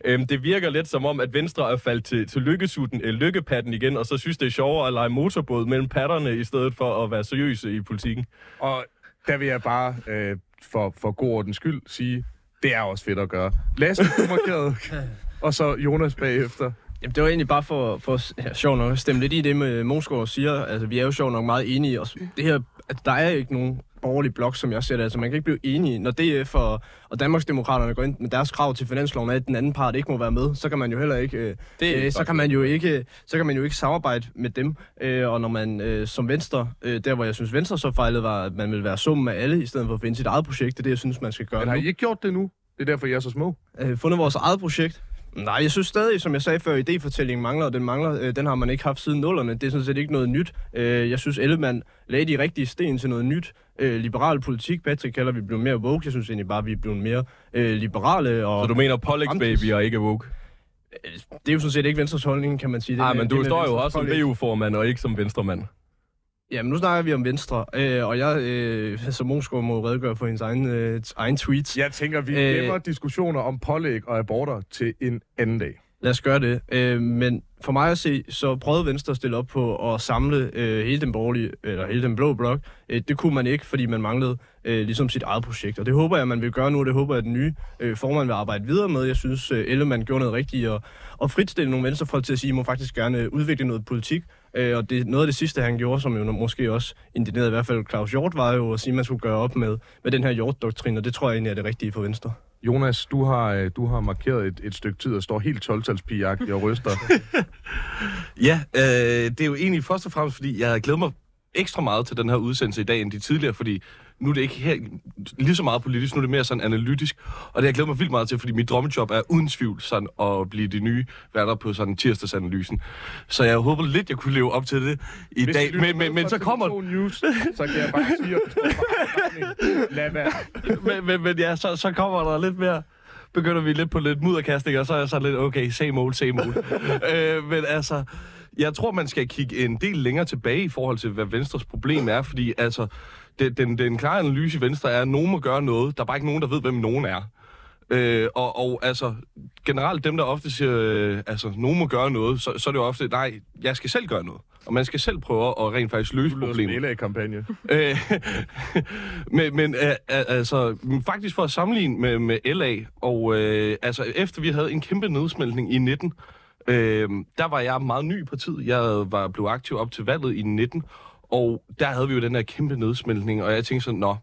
Øhm, det virker lidt som om, at Venstre er faldt til, til lykkesutten, øh, lykkepatten igen, og så synes, det er sjovere at lege motorbåd mellem patterne, i stedet for at være seriøse i politikken. Og der vil jeg bare, øh, for, for god ordens skyld, sige, det er også fedt at gøre. Lasse, du er markeret, og så Jonas bagefter. Jamen, det var egentlig bare for, for ja, sjov nok at stemme lidt i det, med Mosgaard siger. Altså, vi er jo sjov nok meget enige. Og s- det her, at der er ikke nogen borgerlig blok, som jeg ser det. Altså, man kan ikke blive enige. Når DF og, og Danmarksdemokraterne går ind med deres krav til finansloven, at den anden part ikke må være med, så kan man jo heller ikke, øh, Det øh, så kan man jo ikke, så kan man jo ikke samarbejde med dem. Øh, og når man øh, som Venstre, øh, der hvor jeg synes Venstre så fejlede, var, at man vil være summen af alle, i stedet for at finde sit eget projekt. Det er det, jeg synes, man skal gøre Men har. I ikke gjort det nu? Det er derfor, I er så små. Øh, fundet vores eget projekt. Nej, jeg synes stadig, som jeg sagde før, idéfortællingen mangler, og den mangler, øh, den har man ikke haft siden nullerne. Det er sådan set ikke noget nyt. Øh, jeg synes, Ellemann lagde de rigtige sten til noget nyt. Øh, liberal politik, Patrick kalder, vi blev mere woke. Jeg synes egentlig bare, vi er blevet mere øh, liberale. Og Så du mener Pollex Baby og ikke woke? det er jo sådan set ikke Venstres holdning, kan man sige. Nej, men du står jo også som. VU-formand og ikke som venstremand. Jamen, nu snakker vi om Venstre, øh, og jeg, øh, som Mosgaard må redegøre for hendes egen, øh, egen tweets. Jeg tænker, vi Øh. gemmer diskussioner om pålæg og aborter til en anden dag. Lad os gøre det. Øh, men for mig at se, så prøvede Venstre at stille op på at samle øh, hele den borgerlige, eller hele den blå blok. Øh, det kunne man ikke, fordi man manglede øh, ligesom sit eget projekt. Og det håber jeg, man vil gøre nu, og det håber jeg, at den nye øh, formand vil arbejde videre med. Jeg synes, øh, Ellemann gjorde noget rigtigt, og, og fritstille nogle venstrefolk til at sige, at I må faktisk gerne øh, udvikle noget politik. Øh, og det, noget af det sidste, han gjorde, som jo måske også indignerede i hvert fald Claus Hjort, var jo at sige, at man skulle gøre op med, med den her Hjort-doktrin, og det tror jeg egentlig er det rigtige for Venstre. Jonas, du har, øh, du har markeret et, et stykke tid og står helt 12 og ryster. Ja, øh, det er jo egentlig først og fremmest, fordi jeg havde glædet mig ekstra meget til den her udsendelse i dag, end de tidligere, fordi nu er det ikke helt, lige så meget politisk, nu er det mere sådan analytisk, og det har jeg glædet mig vildt meget til, fordi mit drømmejob er uden tvivl sådan at blive de nye værter på sådan tirsdagsanalysen. Så jeg håber lidt, jeg kunne leve op til det i Hvis dag, men, men, men så kommer TV2 News, så kan jeg bare sige, at. Lad være. men, men, men ja, så, så kommer der lidt mere begynder vi lidt på lidt mudderkasting, og så er jeg så lidt, okay, same mål, same mål. øh, men altså, jeg tror, man skal kigge en del længere tilbage i forhold til, hvad Venstres problem er, fordi altså, det, den, den klare analyse i Venstre er, at nogen må gøre noget. Der er bare ikke nogen, der ved, hvem nogen er. Øh, og, og altså, generelt dem, der ofte siger, øh, altså, nogen må gøre noget, så, så er det jo ofte, nej, jeg skal selv gøre noget. Og man skal selv prøve at rent faktisk løse problemet. en LA-kampagne. Øh, men men øh, øh, altså, faktisk for at sammenligne med, med LA, og øh, altså, efter vi havde en kæmpe nedsmeltning i 19, øh, der var jeg meget ny på tid. Jeg var blevet aktiv op til valget i 19, og der havde vi jo den der kæmpe nedsmeltning, og jeg tænkte sådan, nå,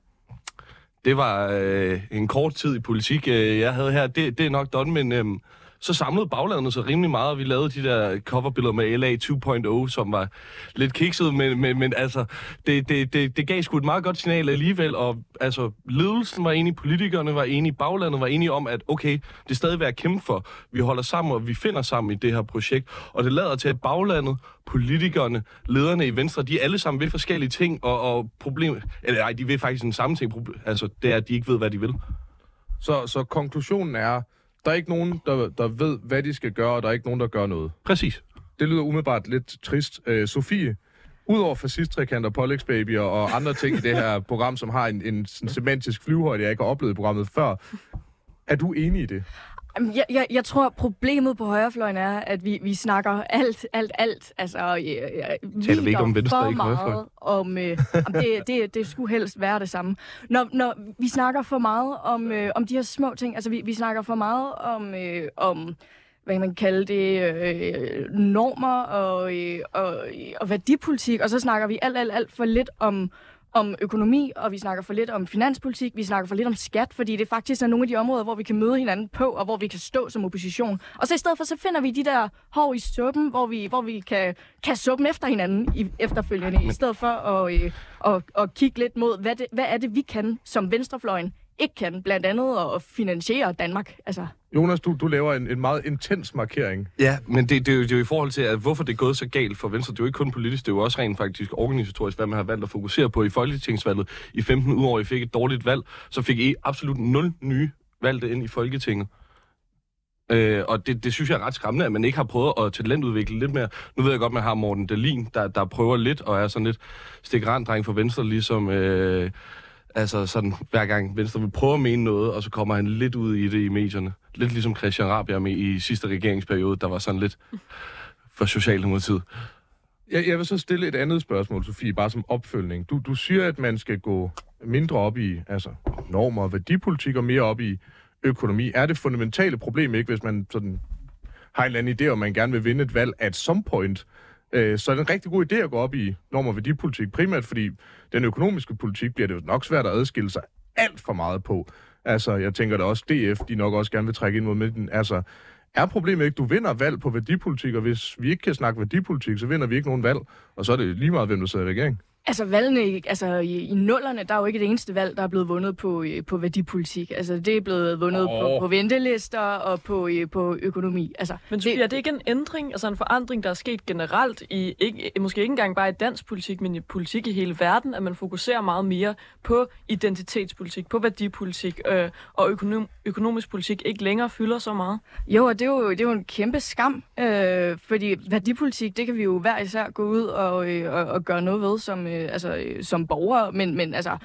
det var øh, en kort tid i politik, øh, jeg havde her. Det, det er nok done, men øh, så samlede baglandet sig rimelig meget, og vi lavede de der coverbilleder med LA 2.0, som var lidt kikset, men, men, men altså, det, det, det, det gav sgu et meget godt signal alligevel, og altså, ledelsen var enige, politikerne var enige, baglandet var enige om, at okay, det er stadig værd at kæmpe for. Vi holder sammen, og vi finder sammen i det her projekt, og det lader til, at baglandet, politikerne, lederne i Venstre, de er alle sammen ved forskellige ting, og, og problem... eller nej, de ved faktisk den samme ting, altså, det er, at de ikke ved, hvad de vil. Så, så konklusionen er, der er ikke nogen, der, der ved, hvad de skal gøre, og der er ikke nogen, der gør noget. Præcis. Det lyder umiddelbart lidt trist. Øh, Sofie, udover fascisttrekanter, pålægsbabyer og andre ting i det her program, som har en, en sådan semantisk flyvehøjde, jeg ikke har oplevet i programmet før, er du enig i det? Jeg, jeg, jeg tror, problemet på højrefløjen er, at vi, vi snakker alt, alt, alt. Altså, øh, øh, Taler vi ikke om venstre, for ikke om, øh, om det, det, det skulle helst være det samme. Når, når vi snakker for meget om, øh, om de her små ting, altså vi, vi snakker for meget om, øh, om hvad kan man kalde det, øh, normer og, øh, og, og værdipolitik, og så snakker vi alt, alt, alt for lidt om, om økonomi, og vi snakker for lidt om finanspolitik, vi snakker for lidt om skat, fordi det faktisk er nogle af de områder, hvor vi kan møde hinanden på, og hvor vi kan stå som opposition. Og så i stedet for, så finder vi de der hår i suppen, hvor vi, hvor vi kan kaste suppen efter hinanden i, efterfølgende, i stedet for at, øh, at, at kigge lidt mod, hvad, det, hvad er det, vi kan, som venstrefløjen ikke kan, blandt andet at finansiere Danmark. Altså, Jonas, du, du laver en, en meget intens markering. Ja, men det, det, er jo, det er jo i forhold til, at hvorfor det er gået så galt for Venstre. Det er jo ikke kun politisk, det er jo også rent faktisk organisatorisk, hvad man har valgt at fokusere på i Folketingsvalget. I 15 uger, I fik et dårligt valg, så fik I absolut 0 nye valgte ind i Folketinget. Øh, og det, det synes jeg er ret skræmmende, at man ikke har prøvet at talentudvikle lidt mere. Nu ved jeg godt, man har Morten Dalin, der, der prøver lidt og er sådan lidt stikrandreng for Venstre, ligesom... Øh, altså sådan, hver gang Venstre vil prøve at mene noget, og så kommer han lidt ud i det i medierne. Lidt ligesom Christian Rabia med i sidste regeringsperiode, der var sådan lidt for Socialdemokratiet. Jeg, jeg vil så stille et andet spørgsmål, Sofie, bare som opfølgning. Du, du siger, at man skal gå mindre op i altså, normer og værdipolitik og mere op i økonomi. Er det fundamentale problem ikke, hvis man sådan har en eller anden idé, om man gerne vil vinde et valg at some point, øh, så er det en rigtig god idé at gå op i normer og værdipolitik, primært fordi den økonomiske politik bliver det jo nok svært at adskille sig alt for meget på. Altså, jeg tænker da også, DF, de nok også gerne vil trække ind mod midten. Altså, er problemet ikke, du vinder valg på værdipolitik, og hvis vi ikke kan snakke værdipolitik, så vinder vi ikke nogen valg, og så er det lige meget, hvem der sidder i regering. Altså valgene, i- altså i, i nullerne, der er jo ikke det eneste valg, der er blevet vundet på, øh, på værdipolitik. Altså det er blevet vundet oh. på, på ventelister og på, øh, på økonomi. Altså, Men Sofie, er det ikke en ændring, altså en forandring, der er sket generelt i, ikke, måske ikke engang bare i dansk politik, men i politik i hele verden, at man fokuserer meget mere på identitetspolitik, på værdipolitik, øh, og økonom, økonomisk politik ikke længere fylder så meget? Jo, og det er jo, det er jo en kæmpe skam, øh, fordi værdipolitik, det kan vi jo hver især gå ud og, øh, og, og gøre noget ved som, øh, altså, øh, som borgere, men, men altså,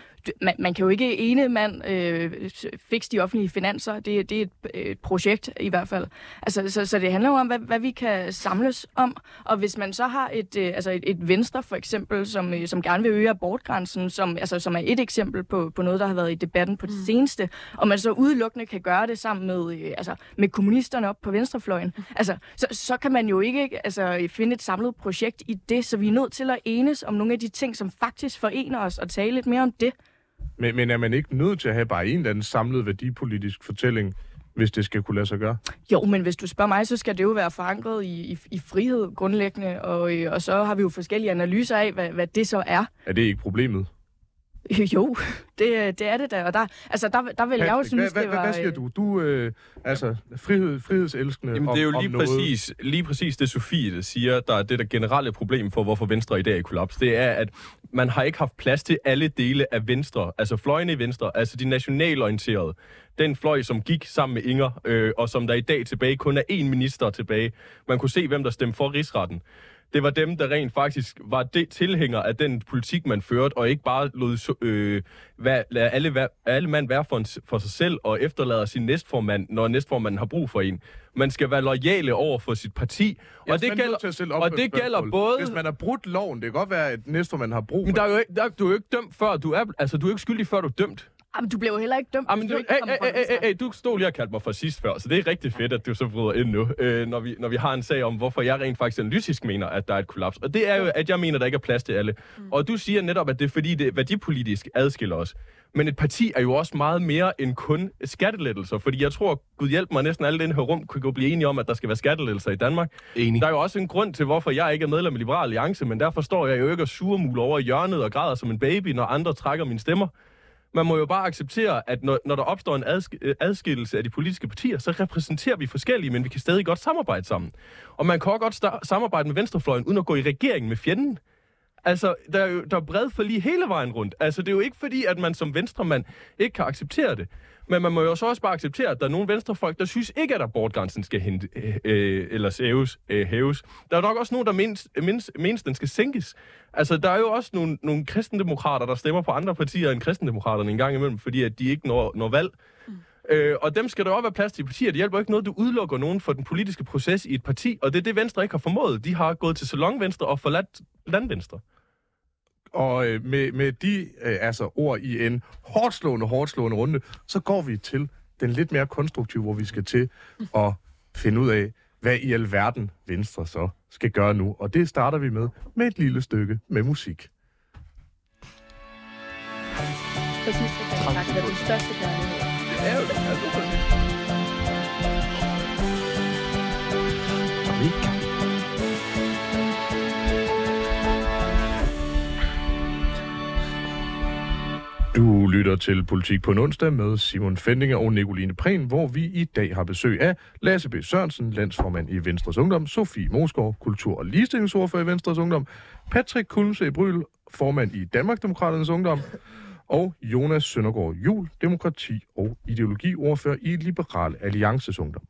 man, man kan jo ikke ene mand øh, fikse de offentlige finanser. Det, det er et, et projekt i hvert fald. Altså, så, så det handler jo om, hvad, hvad vi kan samles om, og hvis man så har et, øh, altså et, et venstre for eksempel, som, øh, som gerne vil øge abortgrænsen, som, altså, som er et eksempel på, på noget, der har været i debatten på det mm. seneste, og man så udelukkende kan gøre det sammen med, øh, altså, med kommunisterne op på venstrefløjen, altså, så, så kan man jo ikke altså, finde et samlet projekt i det, så vi er nødt til at enes om nogle af de ting, som faktisk forener os, og tale lidt mere om det. Men, men er man ikke nødt til at have bare en eller anden samlet værdipolitisk fortælling, hvis det skal kunne lade sig gøre? Jo, men hvis du spørger mig, så skal det jo være forankret i, i, i frihed grundlæggende, og, øh, og så har vi jo forskellige analyser af, hvad, hvad det så er. Er det ikke problemet? Jo, det, det er det da, og der, altså, der, der vil jeg jo Patrick, synes, hvad, det var... hvad siger du? Du øh, altså frihed, frihedselskende Jamen, om, det er jo om lige noget. præcis, lige præcis det, Sofie der siger, der er det der generelle problem for, hvorfor Venstre i dag er i kollaps. Det er, at man har ikke haft plads til alle dele af Venstre, altså fløjene i Venstre, altså de nationalorienterede. Den fløj, som gik sammen med Inger, øh, og som der i dag tilbage kun er én minister tilbage. Man kunne se, hvem der stemte for rigsretten. Det var dem, der rent faktisk var det tilhænger af den politik, man førte, og ikke bare lod øh, hvad, lade alle, være- alle mand være for, en, for sig selv, og efterlader sin næstformand, når næstformanden har brug for en. Man skal være lojale over for sit parti, er og det gælder, og det et gælder både... Hvis man har brudt loven, det kan godt være, at næstformand har brug Men for der er jo ikke, der, du er jo ikke dømt før, du er, altså du er ikke skyldig før du er dømt. Jamen, du blev jo heller ikke dømt, Jamen, du, ikke hey, hey, hey, hey, hey, du stod lige og kaldte mig for sidst før, så det er rigtig fedt, at du så bryder ind nu, øh, når, vi, når vi har en sag om, hvorfor jeg rent faktisk analytisk mener, at der er et kollaps. Og det er jo, at jeg mener, at der ikke er plads til alle. Mm. Og du siger netop, at det er fordi, det værdipolitisk adskiller os. Men et parti er jo også meget mere end kun skattelettelser, fordi jeg tror, Gud hjælp mig, næsten alle i den her rum kunne gå blive enige om, at der skal være skattelettelser i Danmark. Enig. Der er jo også en grund til, hvorfor jeg ikke er medlem af Liberal Alliance, men derfor står jeg jo ikke og surmuler over i hjørnet og græder som en baby, når andre trækker mine stemmer. Man må jo bare acceptere, at når, når der opstår en adsk- øh, adskillelse af de politiske partier, så repræsenterer vi forskellige, men vi kan stadig godt samarbejde sammen. Og man kan også godt sta- samarbejde med venstrefløjen, uden at gå i regering med fjenden. Altså, der er jo der er bred for lige hele vejen rundt. Altså, det er jo ikke fordi, at man som venstremand ikke kan acceptere det. Men man må jo så også bare acceptere, at der er nogle venstrefolk, der synes ikke, at abortgrænsen skal hente, øh, øh, eller hæves, øh, hæves. Der er nok også nogen, der mindst, mindst, mindst den skal sænkes. Altså, der er jo også nogle, nogle kristendemokrater, der stemmer på andre partier end kristendemokraterne en gang imellem, fordi at de ikke når, når valg. Mm. Øh, og dem skal der også være plads til i partier. Det hjælper ikke noget, du udelukker nogen for den politiske proces i et parti, og det er det, Venstre ikke har formået. De har gået til salonvenstre og forladt landvenstre. Og øh, med, med de øh, altså ord i en hårdt slående, hårdt slående runde, så går vi til den lidt mere konstruktive, hvor vi skal til at finde ud af, hvad i alverden Venstre så skal gøre nu. Og det starter vi med med et lille stykke med musik. Præcis, det hvad den største kærlighed. Du lytter til Politik på en onsdag med Simon Fendinger og Nicoline Prehn, hvor vi i dag har besøg af Lasse B. Sørensen, landsformand i Venstres Ungdom, Sofie Mosgaard, kultur- og ligestillingsordfører i Venstres Ungdom, Patrick Kulmse Bryl, formand i Danmarksdemokraternes Ungdom, og Jonas Søndergaard Jul, demokrati- og ideologiordfører i Liberal Alliances Ungdom.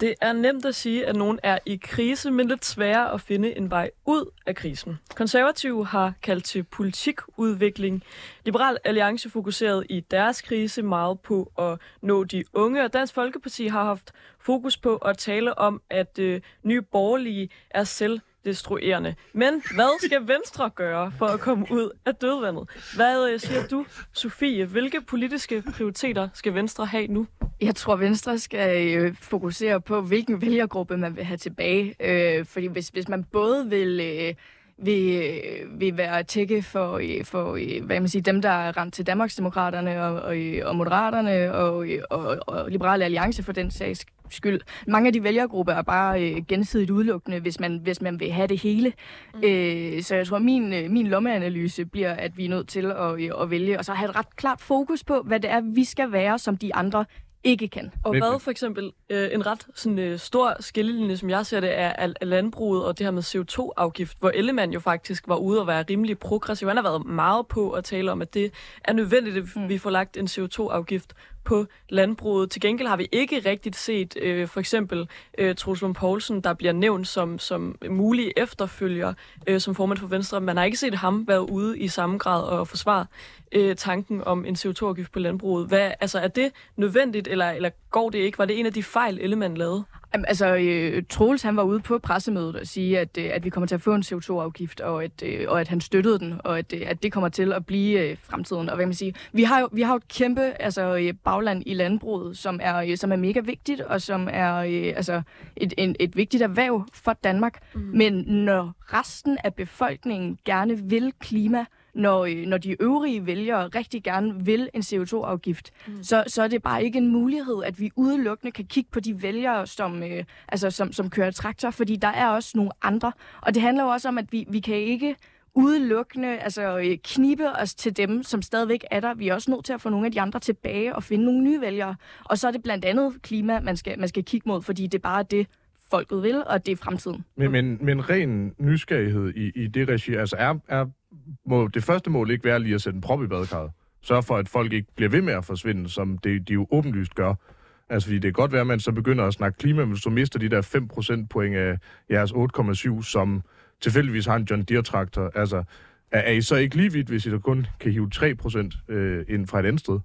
Det er nemt at sige, at nogen er i krise, men lidt sværere at finde en vej ud af krisen. Konservative har kaldt til politikudvikling. Liberal Alliance fokuserede i deres krise meget på at nå de unge, og Dansk Folkeparti har haft fokus på at tale om, at øh, nye borgerlige er selv destruerende. Men hvad skal Venstre gøre for at komme ud af dødvandet? Hvad øh, siger du, Sofie? Hvilke politiske prioriteter skal Venstre have nu? Jeg tror, Venstre skal øh, fokusere på, hvilken vælgergruppe man vil have tilbage. Øh, fordi hvis, hvis man både vil, øh, vil, øh, vil være tække for, øh, for øh, hvad man siger, dem, der er ramt til Danmarksdemokraterne og, og, og Moderaterne og, øh, og, og Liberale Alliance for den sags skyld. Mange af de vælgergrupper er bare øh, gensidigt udelukkende, hvis man, hvis man vil have det hele. Mm. Øh, så jeg tror, min, øh, min lommeanalyse bliver, at vi er nødt til at, øh, at vælge, og så have et ret klart fokus på, hvad det er, vi skal være, som de andre ikke kan. Og hvad for eksempel øh, en ret sådan, øh, stor skillelinje, som jeg ser det, er af, af landbruget og det her med CO2-afgift, hvor Ellemann jo faktisk var ude og være rimelig progressiv. Han har været meget på at tale om, at det er nødvendigt, at Mm. vi får lagt en CO2-afgift på landbruget. Til gengæld har vi ikke rigtigt set øh, for eksempel øh, Troels Lund Poulsen, der bliver nævnt som, som mulig efterfølger øh, som formand for Venstre. Man har ikke set ham være ude i samme grad og forsvare øh, tanken om en CO2-afgift på landbruget. Hvad, altså, er det nødvendigt, eller, eller går det ikke? Var det en af de fejl, Ellemann lavede? Jamen, Altså, øh, Troels han var ude på pressemødet og sige, at, øh, at vi kommer til at få en CO2-afgift, og at, øh, og at han støttede den, og at, øh, at det kommer til at blive øh, fremtiden. Og hvad kan man sige, vi har jo, vi har jo et kæmpe altså, øh, bagland i landbruget, som er, øh, som er mega vigtigt, og som er øh, altså, et, en, et vigtigt erhverv for Danmark. Mm. Men når resten af befolkningen gerne vil klima, når, øh, når de øvrige vælgere rigtig gerne vil en CO2-afgift, mm. så, så er det bare ikke en mulighed, at vi udelukkende kan kigge på de vælgere, som, øh, altså, som, som kører traktor, fordi der er også nogle andre. Og det handler jo også om, at vi, vi kan ikke udelukkende altså, øh, knibe os til dem, som stadigvæk er der. Vi er også nødt til at få nogle af de andre tilbage og finde nogle nye vælgere. Og så er det blandt andet klima, man skal, man skal kigge mod, fordi det er bare det, folket vil, og det er fremtiden. Men, men, men ren nysgerrighed i, i det regi, altså er, er, må det første mål ikke være lige at sætte en prop i badekarret? Sørge for, at folk ikke bliver ved med at forsvinde, som det, de jo åbenlyst gør. Altså, fordi det kan godt være, at man så begynder at snakke klima, men så mister de der 5 procentpoint af jeres 8,7, som tilfældigvis har en John Deere-traktor. Altså, er, er I så ikke lige vidt, hvis I da kun kan hive 3 procent øh, ind fra et andet sted?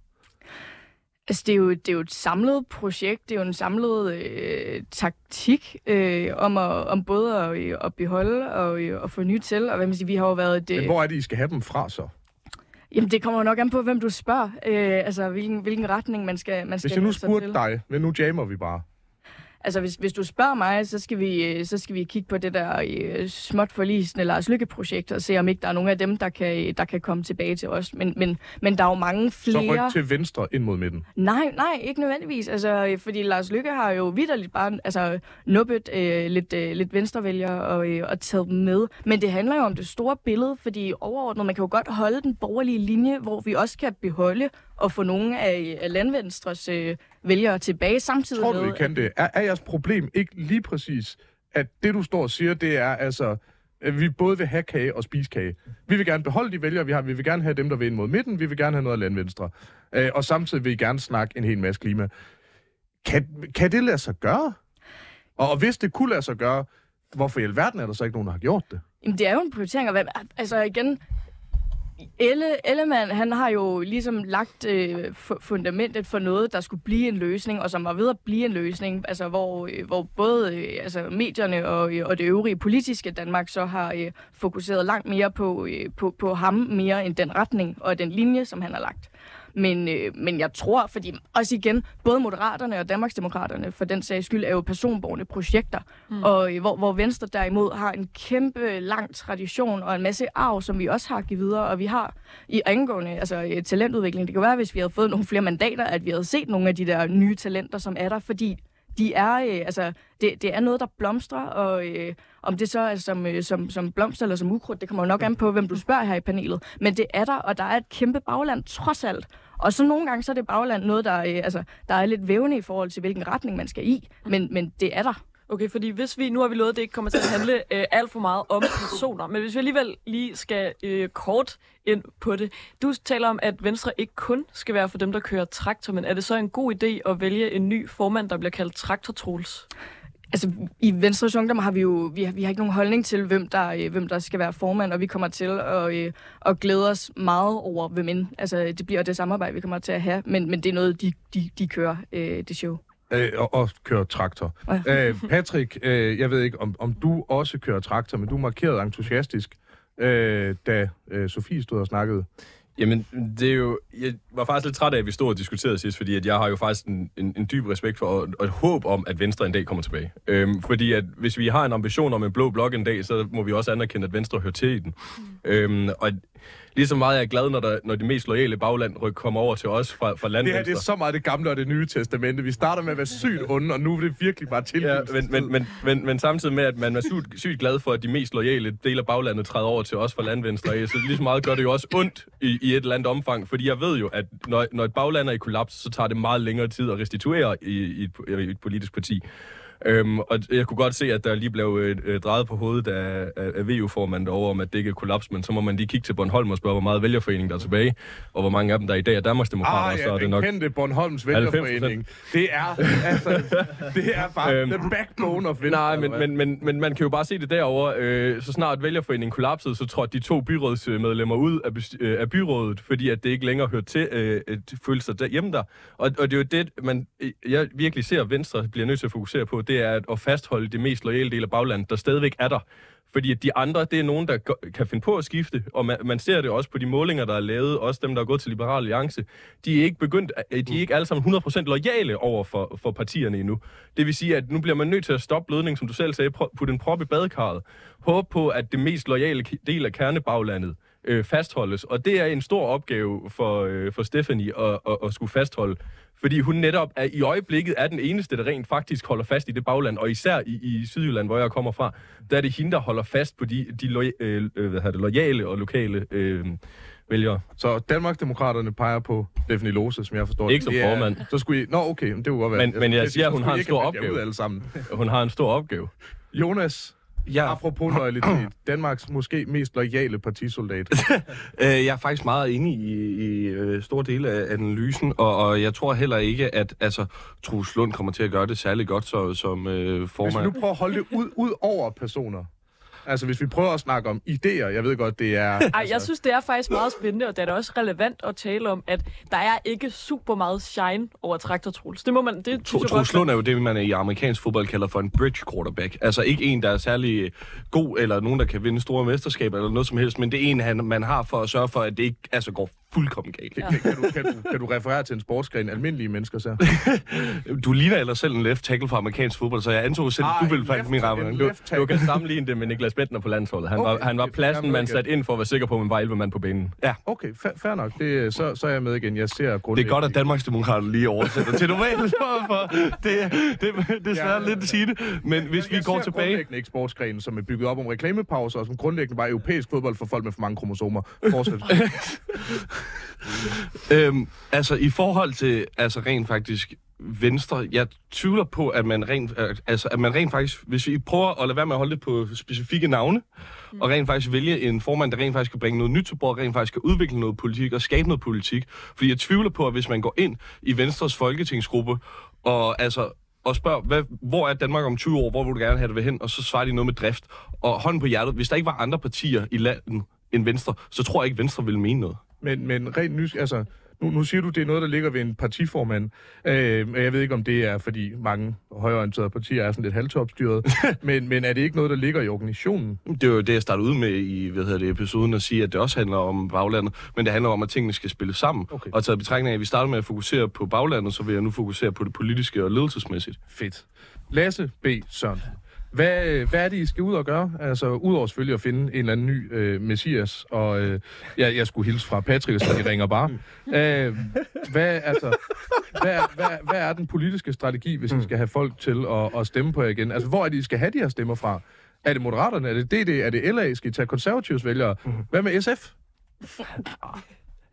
Altså, det er, jo, det er jo et samlet projekt, det er jo en samlet øh, taktik øh, om, at, om både at, øh, at beholde og øh, at få nyt til. Og hvad man siger, vi har jo været et... Men Øh, hvor er det, I skal have dem fra så? jamen, det kommer jo nok an på, hvem du spørger. Øh, altså, hvilken, hvilken retning man skal, man skal Hvis jeg nu sig spurgte dig, men nu jammer vi bare. Altså, hvis, hvis du spørger mig, så skal vi, øh, så skal vi kigge på det der øh, småt forlisende Lars Lykke-projekt, og se om ikke der er nogen af dem, der kan, der kan komme tilbage til os. Men, men, men der er jo mange Så flere... ryk til venstre ind mod midten. Nej, nej, ikke nødvendigvis. Altså, øh, fordi Lars Lykke har jo vidderligt bare altså, nubbet øh, lidt, øh, lidt venstrevælgere og, øh, og taget dem med. Men det handler jo om det store billede, fordi overordnet, man kan jo godt holde den borgerlige linje, hvor vi også kan beholde og få nogle af, af landvenstres øh, vælgere tilbage samtidig Tror du, med... I kan det? Er, er jeres problem ikke lige præcis, at det, du står og siger, det er altså, at vi både vil have kage og spise kage. Vi vil gerne beholde de vælgere, vi har. Vi vil gerne have dem, der vil ind mod midten. Vi vil gerne have noget af landvenstre. Øh, og samtidig vil I gerne snakke en hel masse klima. Kan, kan det lade sig gøre? Og, og hvis det kunne lade sig gøre, hvorfor i alverden er der så ikke nogen, der har gjort det? Jamen, det er jo en prioritering. Og hvad, altså igen, Elle, Ellemann, han har jo ligesom lagt øh, fundamentet for noget, der skulle blive en løsning, og som var ved at blive en løsning, altså hvor, øh, hvor både øh, altså medierne og, øh, og det øvrige politiske Danmark så har øh, fokuseret langt mere på, øh, på, på ham, mere end den retning og den linje, som han har lagt. Men, øh, men jeg tror, fordi også igen, både Moderaterne og Danmarksdemokraterne for den sags skyld er jo personborgende projekter, mm. og øh, hvor, hvor Venstre derimod har en kæmpe lang tradition og en masse arv, som vi også har givet videre, og vi har i angående altså, øh, talentudvikling. Det kan være, hvis vi havde fået nogle flere mandater, at vi havde set nogle af de der nye talenter, som er der, fordi de er, øh, altså, det, det er noget, der blomstrer, og øh, om det så er som, øh, som, som blomster eller som ukrudt, det kommer jo nok an på, hvem du spørger her i panelet. Men det er der, og der er et kæmpe bagland, trods alt. Og så nogle gange, så er det bagland noget, der, øh, altså, der er lidt vævende i forhold til, hvilken retning man skal i. Men, men det er der. Okay, fordi hvis vi, nu har vi lovet, at det ikke kommer til at handle øh, alt for meget om personer, men hvis vi alligevel lige skal øh, kort ind på det. Du taler om, at Venstre ikke kun skal være for dem, der kører traktor, men er det så en god idé at vælge en ny formand, der bliver kaldt traktortrols? Altså, i Venstres Ungdom har vi jo vi har, vi har ikke nogen holdning til, hvem der, øh, hvem der skal være formand, og vi kommer til at, øh, at glæde os meget over, hvem end. Altså, det bliver det samarbejde, vi kommer til at have, men, men det er noget, de, de, de kører, øh, det show. Øh, og, og kører traktor. Øh, Patrick, øh, jeg ved ikke, om, om du også kører traktor, men du markerede entusiastisk, øh, da øh, Sofie stod og snakkede. Jamen, det er jo... Jeg var faktisk lidt træt af, at vi stod og diskuterede sidst, fordi at jeg har jo faktisk en, en, en dyb respekt for og, og et håb om, at Venstre en dag kommer tilbage. Øhm, fordi at hvis vi har en ambition om en blå blok en dag, så må vi også anerkende, at Venstre hører til i den. Mm. Øhm, og lige så meget er jeg glad, når, der, når de mest loyale bagland ryk kommer over til os fra, fra Det her det er landvenstre. så meget det gamle og det nye testamente. Vi starter med at være sygt onde, og nu er det virkelig bare til. Ja, men, men, men, men, men samtidig med, at man er sygt, sygt glad for, at de mest loyale del af baglandet træder over til os fra landvenstre, så lige så meget gør det jo også ondt i, i et eller andet omfang, fordi jeg ved jo, at når, når et bagland er i kollaps, så tager det meget længere tid at restituere i, i, et, i et politisk parti. Øhm, og jeg kunne godt se, at der lige blev øh, øh, drejet på hovedet af, af, af VU-formanden over, om at det ikke er kollaps, men så må man lige kigge til Bornholm og spørge, hvor meget vælgerforening der er tilbage, og hvor mange af dem, der i dag er Danmarksdemokrater, Ah, og så ja, er det nok... kendte Bornholms 90%. vælgerforening. Det er, altså, det er bare Øhm, the backbone of Venstre. Nej, men, men, men, men man kan jo bare se det derovre. Øh, så snart vælgerforeningen kollapsede, så trådte de to byrådsmedlemmer ud af, øh, af byrådet, fordi at det ikke længere hørte til øh, at føle sig der, hjemme der. Og, og det er jo det, man, øh, jeg virkelig ser, at Venstre bliver nødt til at fokusere på, det er at, fastholde det mest loyale del af baglandet, der stadigvæk er der. Fordi de andre, det er nogen, der kan finde på at skifte, og man, man ser det også på de målinger, der er lavet, også dem, der er gået til Liberal Alliance. De er ikke begyndt, øh, de er ikke alle sammen 100% lojale over for, for partierne endnu. Det vil sige, at nu bliver man nødt til at stoppe blødning, som du selv sagde, putte en prop i badekarret. Håb på, at det mest loyale ki- del af kernebaglandet øh, fastholdes. Og det er en stor opgave for, øh, for Stephanie at, at, at skulle fastholde. Fordi hun netop er, i øjeblikket er den eneste, der rent faktisk holder fast i det bagland. Og især i, i Sydjylland, hvor jeg kommer fra, der er det hende, der holder fast på de, de loy, øh, øh, hvad det, lojale og lokale øh, vælgere. Så Danmarksdemokraterne peger på Stephanie Lose, som jeg forstår Ikke som formand. Så skulle I... Nå, okay, men det kunne godt være. Men- men jeg skulle siger, hun har en stor opgave. Alle sammen. Hun har en stor opgave. Jonas, Ja, apropos loyalitet. Danmarks måske mest loyale partisoldat. Øh, jeg er faktisk meget enig i, i øh, store dele af analysen, og, og jeg tror heller ikke, at altså, Troels Lund kommer til at gøre det særlig godt så, som øh, Hvis vi formand. nu prøver at holde det ud, ud over personer. Altså, hvis vi prøver at snakke om idéer, jeg ved godt, det er... Ej, altså, jeg synes, det er faktisk meget spændende, og det er da også relevant at tale om, at der er ikke super meget shine over Traktor Troels. Det må man... Det Tro- Troels Lund er jo det, man i amerikansk fodbold kalder for en bridge quarterback. Altså ikke en, der er særlig god, eller nogen, der kan vinde store mesterskaber, eller noget som helst, men det er en, han, man har for at sørge for, at det ikke altså, går fuldkommen galt. Kan, kan, du, kan, du, kan du referere til en sportsgren, almindelige mennesker ser? Du ligner ellers selv en left tackle fra amerikansk fodbold, så jeg antog selv, at du ville falde min ramme. Du, du kan sammenligne det med Niklas Bentner på landsholdet. Han, Okay, var, han var jeg pladsen, man satte ind for at være sikker på, at man var 11 mand på banen. Okay, fa- fair nok. Det, så, så er jeg med igen. Jeg ser Det er godt, at Danmarksdemokraterne lige oversætter til normalt, for, det, det, det er svært Ja. lidt at sige det. Men hvis vi jeg går tilbage... grundlæggende ikke sportsgrenen, som er bygget op om reklamepauser, og som grundlæggende var europæisk fodbold for folk med for mange kromosomer. Fortsæt. Øhm, altså i forhold til altså rent faktisk Venstre, jeg tvivler på, at man rent, øh, altså, at man rent faktisk, hvis vi prøver at lade være med at holde det på specifikke navne, mm. og rent faktisk vælge en formand, der rent faktisk kan bringe noget nyt til bordet, rent faktisk kan udvikle noget politik og skabe noget politik. Fordi jeg tvivler på, at hvis man går ind i Venstres folketingsgruppe, og altså og spørger, hvad, hvor er Danmark om 20 år, hvor vil du gerne have det ved hen, og så svarer de noget med drift. Og hånden på hjertet, hvis der ikke var andre partier i landet end Venstre, så tror jeg ikke, Venstre ville mene noget. Men, men rent nys, altså, nu, nu siger du, det er noget, der ligger ved en partiformand. Øh, jeg ved ikke, om det er, fordi mange højorienterede partier er sådan lidt halvtopstyret. men, men er det ikke noget, der ligger i organisationen? Det var jo det, jeg startede ud med i hvad hedder det, episoden, at sige, at det også handler om baglandet, men det handler om, at tingene skal spille sammen. Okay. Og taget betragtning af, at vi startede med at fokusere på baglandet, så vil jeg nu fokusere på det politiske og ledelsesmæssigt. Fedt. Lasse B. Sørensen. Hvad, hvad er det, I skal ud og gøre? Altså, udover selvfølgelig at finde en eller anden ny øh, messias, og øh, jeg, jeg skulle hilse fra Patrick, så de ringer bare. Øh, hvad, altså, hvad, er- hvad, hvad er den politiske strategi, hvis I skal have folk til at, at stemme på jer igen? Altså, hvor er det, I skal have de her stemmer fra? Er det Moderaterne? Er det DD? Er det LA? Skal I tage konservativs vælgere? Hvad med SF?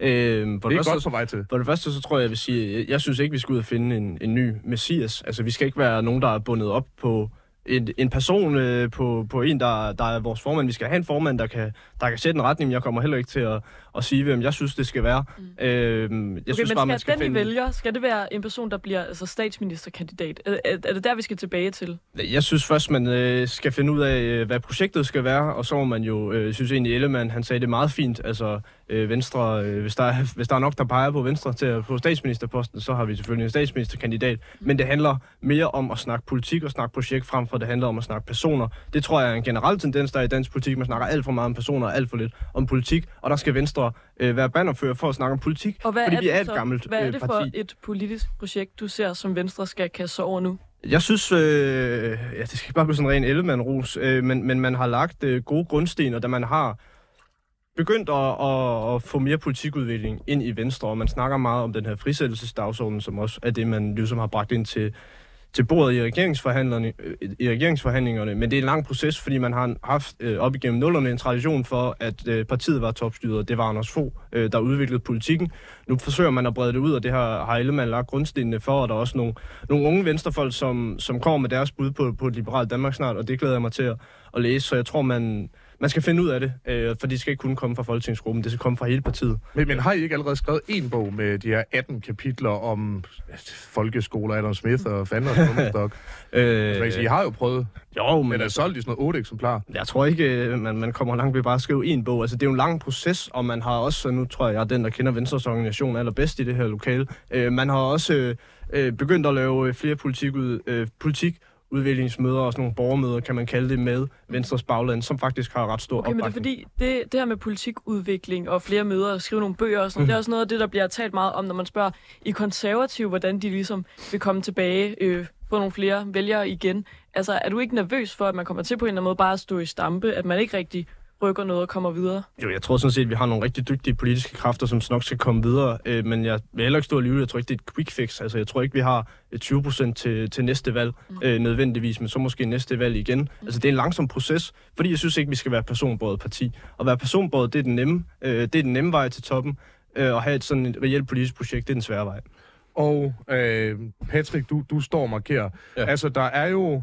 Øhm, for, Det det er første, godt på vej til. for det første, så tror jeg, jeg vil sige, jeg, jeg synes ikke, vi skal ud og finde en, en ny messias. Altså, vi skal ikke være nogen, der er bundet op på en, en person, øh, på, på en, der, der er vores formand. Vi skal have en formand, der kan, der kan sætte en retning. Jeg kommer heller ikke til at, at sige, hvem jeg synes, det skal være. Mm. Øhm, jeg okay, synes men bare, man skal, den, I finde... vælger, skal det være en person, der bliver altså, statsministerkandidat? Er, er, er det der, vi skal tilbage til? Jeg synes først, man øh, skal finde ud af, øh, hvad projektet skal være, og så må man jo, øh, synes egentlig, Ellemann, han sagde det meget fint, altså øh, Venstre, øh, hvis, der er, hvis der er nok, der peger på Venstre til at få statsministerposten, så har vi selvfølgelig en statsministerkandidat. Men det handler mere om at snakke politik og snakke projekt frem for det handler om at snakke personer. Det tror jeg er en generel tendens, der er i dansk politik. Man snakker alt for meget om personer og alt for lidt om politik, og der skal Venstre øh, være bannerfører for at snakke om politik, Og hvad fordi er vi er et så, gammelt Hvad er øh, det parti. for et politisk projekt, du ser, som Venstre skal kaste over nu? Jeg synes, øh, ja, det skal ikke bare blive sådan en ren ellemann-ros, øh, men, men man har lagt øh, gode grundsten, og da man har begyndt at, at, at få mere politikudvikling ind i Venstre, og man snakker meget om den her frisættelsesdagsorden, som også er det, man ligesom har bragt ind til, til bordet i regeringsforhandlerne, øh, i regeringsforhandlingerne. Men det er en lang proces, fordi man har haft øh, op igennem nullerne en tradition for, at øh, partiet var topstyret. Det var Anders Fogh, øh, der udviklede politikken. Nu forsøger man at brede det ud, og det har, har Ellemann lagt grundstenene for, og der er også nogle, nogle unge venstrefolk, som, som kommer med deres bud på, på et liberalt Danmark snart, og det glæder jeg mig til at, at læse. Så jeg tror, man, man skal finde ud af det, øh, for det skal ikke kun komme fra folketingsgruppen, det skal komme fra hele partiet. Men, men har I ikke allerede skrevet en bog med de her 18 kapitler om folkeskoler, Adam Smith og Fanders Bumstok? Øh, Øh, I har jo prøvet, jo, men men er solgt i sådan noget 8 eksemplarer. Jeg tror ikke, øh, man, man kommer langt ved bare at skrive en bog. Altså, det er jo en lang proces, og man har også, nu tror jeg, jeg er den, der kender Venstres organisation allerbedst i det her lokale. Øh, man har også øh, øh, begyndt at lave øh, flere politikud, øh, politik udviklingsmøder og sådan nogle borgermøder, kan man kalde det, med Venstres bagland, som faktisk har ret stor Okay, men det er opbakning. fordi, det, det her med politikudvikling og flere møder og skrive nogle bøger og sådan, Mhm. mm. det er også noget af det, der bliver talt meget om, når man spørger i konservative, hvordan de ligesom vil komme tilbage, øh, få nogle flere vælgere igen. Altså, er du ikke nervøs for, at man kommer til på en eller anden måde bare at stå i stampe, at man ikke rigtig rykker noget og kommer videre? Jo, jeg tror sådan set, at vi har nogle rigtig dygtige politiske kræfter, som nok skal komme videre, øh, men jeg vil heller ikke stå og lyve. Jeg tror ikke, det er et quick fix. Altså, jeg tror ikke, vi har et 20 procent til, til næste valg øh, nødvendigvis, men så måske næste valg igen. Altså, det er en langsom proces, fordi jeg synes ikke, vi skal være personbåret parti. At være personbåret, det er den nemme, øh, det er den nemme vej til toppen, øh, og have et sådan et reelt politisk projekt, det er den svære vej. Og øh, Patrick, du, du står og markerer. Ja. Altså, der er jo...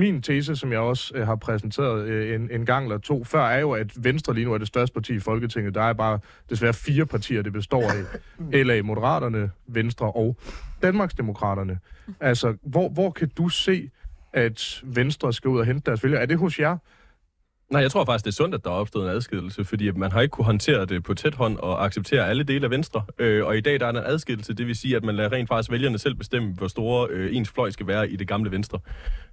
Min tese, som jeg også øh, har præsenteret øh, en, en gang eller to før, er jo, at Venstre lige nu er det største parti i Folketinget. Der er bare desværre fire partier, det består af. LA, Moderaterne, Venstre og Danmarksdemokraterne. Altså, hvor, hvor kan du se, at Venstre skal ud og hente deres vælgere? Er det hos jer? Nej, jeg tror faktisk, det er sundt, at der er opstået en adskillelse, fordi at man har ikke kunne håndtere det på tæt hånd og acceptere alle dele af Venstre. Øh, og i dag der er der en adskillelse, det vil sige, at man lader rent faktisk vælgerne selv bestemme, hvor store øh, ens fløj skal være i det gamle Venstre.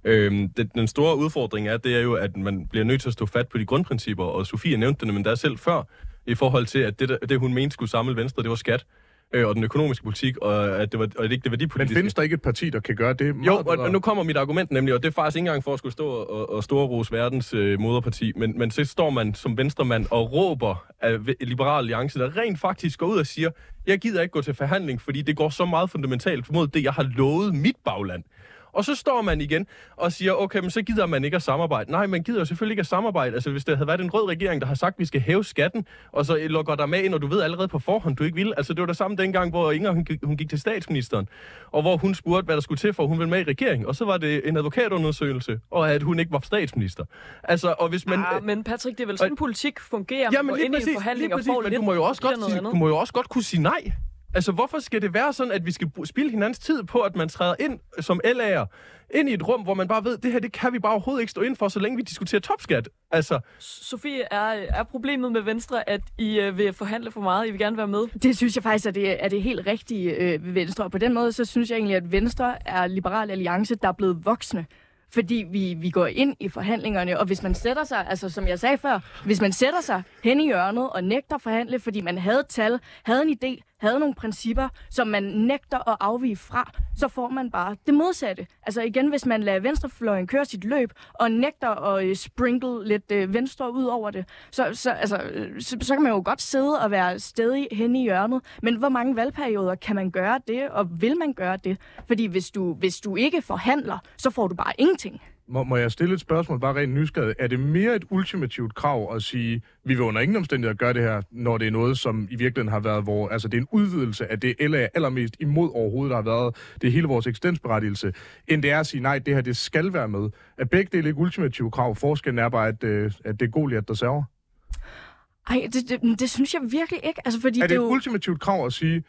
Øh, den, den store udfordring er, det er jo, at man bliver nødt til at stå fat på de grundprincipper, og Sofie nævnte det, men der selv før, i forhold til, at det, det hun mente skulle samle Venstre, det var skat øh, og den økonomiske politik, og at det var og det ikke det Men værdipolitiske. findes der ikke et parti, der kan gøre det Jo, og, og nu kommer mit argument nemlig, og det er faktisk ikke engang for at skulle stå og, og storrose verdens øh, moderparti, men, men så står man som venstremand og råber af Liberal Alliance, der rent faktisk går ud og siger, jeg gider ikke gå til forhandling, fordi det går så meget fundamentalt mod det, jeg har lovet mit bagland. Og så står man igen og siger, okay, men så gider man ikke at samarbejde. Nej, man gider selvfølgelig ikke at samarbejde. Altså, hvis der havde været en rød regering, der har sagt, at vi skal hæve skatten, og så lukker der med ind, og du ved allerede på forhånd, du ikke vil. Altså, det var det samme dengang, hvor Inger hun, gik- hun gik til statsministeren, og hvor hun spurgte, hvad der skulle til, for hun ville med i regering. Og så var det en advokatundersøgelse, og at hun ikke var statsminister. Altså, og hvis man... Ah, men Patrick, det er vel sådan, politik fungerer. Jamen lige præcis, lige og præcis, men lidt, du må, jo også og godt, sige, du må jo også godt kunne sige nej. Altså, hvorfor skal det være sådan, at vi skal spilde hinandens tid på, at man træder ind som LA'er, ind i et rum, hvor man bare ved, det her, det kan vi bare overhovedet ikke stå ind for, så længe vi diskuterer topskat. Altså, Sofie, er, er problemet med Venstre, at I øh, vil forhandle for meget? I vil gerne være med? Det synes jeg faktisk er det, er det helt rigtige øh, ved Venstre. Og på den måde, så synes jeg egentlig, at Venstre er Liberal Alliance, der er blevet voksne. Fordi vi, vi går ind i forhandlingerne, og hvis man sætter sig, altså som jeg sagde før, hvis man sætter sig hen i hjørnet og nægter at forhandle, fordi man havde tal, havde en idé, havde nogle principper, som man nægter at afvige fra, så får man bare det modsatte. Altså igen, hvis man lader venstrefløjen køre sit løb, og nægter at øh, sprinkle lidt øh, venstre ud over det, så, så, altså, øh, så, så kan man jo godt sidde og være stedig hen i hjørnet. Men hvor mange valgperioder kan man gøre det, og vil man gøre det? Fordi hvis du, hvis du ikke forhandler, så får du bare ingenting. Må, må jeg stille et spørgsmål, bare rent nysgerrig? Er det mere et ultimativt krav at sige, vi vil under ingen omstændigheder gøre det her, når det er noget, som i virkeligheden har været hvor, altså det er en udvidelse af det, eller er allermest imod overhovedet, der har været det er hele vores eksistensberettigelse, end det er at sige, nej, det her, det skal være med. Er begge dele ikke ultimative krav? Forskellen er bare, at, øh, at det er Goliath, der server. Ej, det, det, det synes jeg virkelig ikke. Altså, fordi Er det det er et jo... ultimativt krav at sige,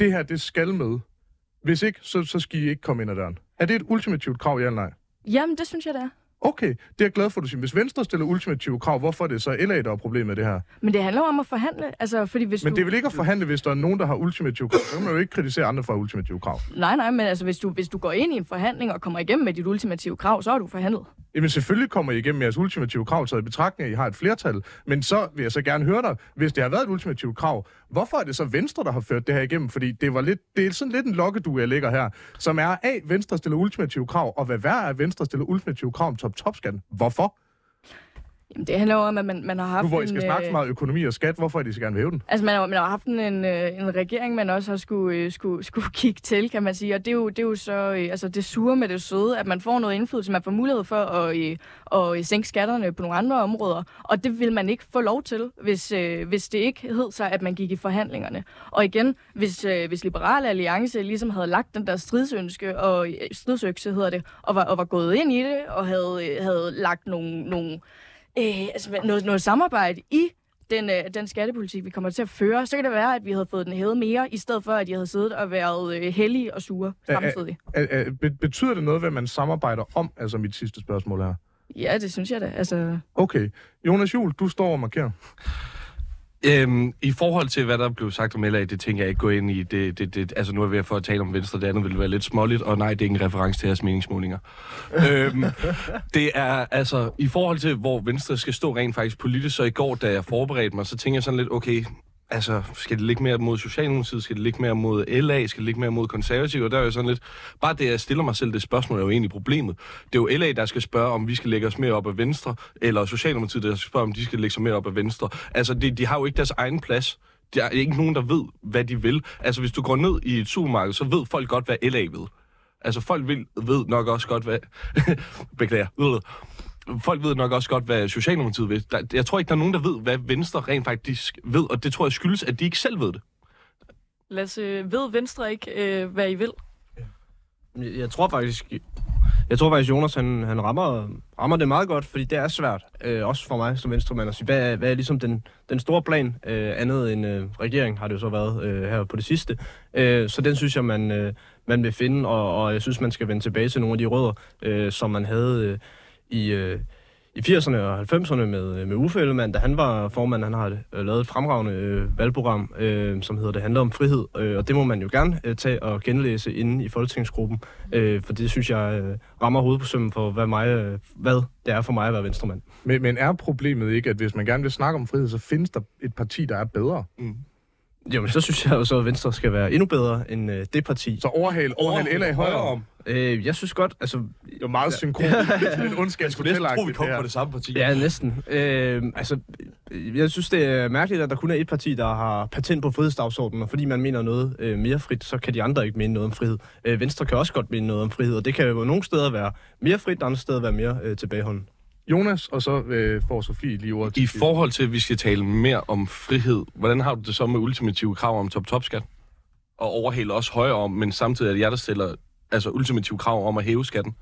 det her, det skal med? Hvis ikke, så, så skal I ikke komme ind ad døren. Er det et ultimativt krav, ja eller nej? Jamen, det synes jeg, det er. Okay, det er jeg glad for, at du siger. Hvis Venstre stiller ultimative krav, hvorfor er det så LA, der er problemet med det her? Men det handler om at forhandle. Altså, fordi hvis Men du... det er vel ikke at forhandle, hvis der er nogen, der har ultimative krav. Så kan man jo ikke kritisere andre for ultimative krav. Nej, nej, men altså, hvis du, hvis du går ind i en forhandling og kommer igennem med dit ultimative krav, så har du forhandlet. Jamen selvfølgelig kommer I igennem med jeres ultimative krav, taget i betragtning, at I har et flertal. Men så vil jeg så gerne høre dig, hvis det har været et ultimativt krav, hvorfor er det så Venstre, der har ført det her igennem? Fordi det, var lidt, det er sådan lidt en lokkedue, jeg ligger her, som er A, Venstre stiller ultimative krav, og hvad værre er, Venstre stiller ultimative krav om top-top-skatten. Hvorfor? Jamen, det handler om, at man, man har haft Nu hvor I skal en, snakke så øh, meget økonomi og skat, hvorfor er de så gerne vil hæve den? Altså, man har, man har haft en, en, øh, en regering, man også har skulle, øh, skulle, skulle kigge til, kan man sige. Og det er jo, det er jo så altså, det sure med det søde, at man får noget indflydelse, man får mulighed for at, at øh, sænke skatterne på nogle andre områder. Og det vil man ikke få lov til, hvis, hvis det ikke hed sig, at man gik i forhandlingerne. Og igen, hvis, hvis Liberale Alliance ligesom havde lagt den der stridsønske, og stridsøkse hedder det, og var, og var gået ind i det, og havde, havde lagt nogle, nogle øh, altså, noget, noget samarbejde i den, øh, den skattepolitik, vi kommer til at føre, så kan det være, at vi havde fået den hævet mere, i stedet for, at de havde siddet og været øh, hellige og sure samtidig. Er, er, be- betyder det noget, hvad man samarbejder om? Altså mit sidste spørgsmål her. Ja, det synes jeg da. Altså, Okay. Jonas Juhl, du står og markerer. Øhm, I forhold til, hvad der blev sagt om LA, det tænker jeg ikke gå ind i. Det, det, det, altså, nu er vi ved at få at tale om Venstre, det andet vil være lidt småligt, og nej, det er ikke en reference til jeres meningsmålinger. øhm, det er, altså, i forhold til, hvor Venstre skal stå rent faktisk politisk, så i går, da jeg forberedte mig, så tænker jeg sådan lidt, okay, altså, skal det ligge mere mod Socialdemokratiet, skal det ligge mere mod LA, skal det ligge mere mod konservative, og der er jo sådan lidt, bare det, jeg stiller mig selv det spørgsmål, er jo egentlig problemet. Det er jo LA, der skal spørge, om vi skal lægge os mere op af Venstre, eller Socialdemokratiet, der skal spørge, om de skal lægge sig mere op af Venstre. Altså, de, de har jo ikke deres egen plads. Der er ikke nogen, der ved, hvad de vil. Altså, hvis du går ned i et supermarked, så ved folk godt, hvad LA vil. Altså, folk vil, ved nok også godt, hvad... Beklager. Folk ved nok også godt, hvad Socialdemokratiet ved. Der, jeg tror ikke, der er nogen, der ved, hvad Venstre rent faktisk ved, og det tror jeg skyldes, at de ikke selv ved det. Lasse, ved Venstre ikke, øh, hvad I vil? Jeg, jeg tror faktisk, jeg tror faktisk, Jonas han, han rammer, rammer det meget godt, fordi det er svært, øh, også for mig som venstremand, at sige, hvad er, hvad er ligesom den, den store plan, øh, andet end øh, regering har det jo så været øh, her på det sidste. Øh, så den synes jeg, man, øh, man vil finde, og, og jeg synes, man skal vende tilbage til nogle af de rødder, øh, som man havde øh, i... Øh, i 80'erne og 90'erne med, med Uffe Ellemann, da han var formand, han har øh, lavet et fremragende øh, valgprogram, øh, som hedder Det handler om frihed, øh, og det må man jo gerne øh, tage og genlæse inde i folketingsgruppen, øh, for det synes jeg øh, rammer hovedet på sømmen for, hvad, mig, øh, hvad det er for mig at være venstremand. Men, men er problemet ikke, at hvis man gerne vil snakke om frihed, så findes der et parti, der er bedre? Jo, men så synes jeg jo så, at Venstre skal være endnu bedre end øh, det parti. Så overhale, overhale LA højere om. Øh, jeg synes godt, altså... Det var meget synkron. Det er sådan lidt ondskabsfortælleragtigt, det her. det samme parti. Ja, næsten. Øh, altså, jeg synes, det er mærkeligt, at der kun er et parti, der har patent på frihedsdagsordenen, og fordi man mener noget øh, mere frit, så kan de andre ikke mene noget om frihed. Øh, Venstre kan også godt mene noget om frihed, og det kan jo nogle steder være mere frit, andre steder være mere øh, tilbageholden. Jonas, og så øh, får Sofie lige ordet. I forhold til, at vi skal tale mere om frihed, hvordan har du det så med ultimative krav om top-top-skat? Og overhale også højere om, men samtidig er det jer, der stiller altså, ultimative krav om at hæve skatten.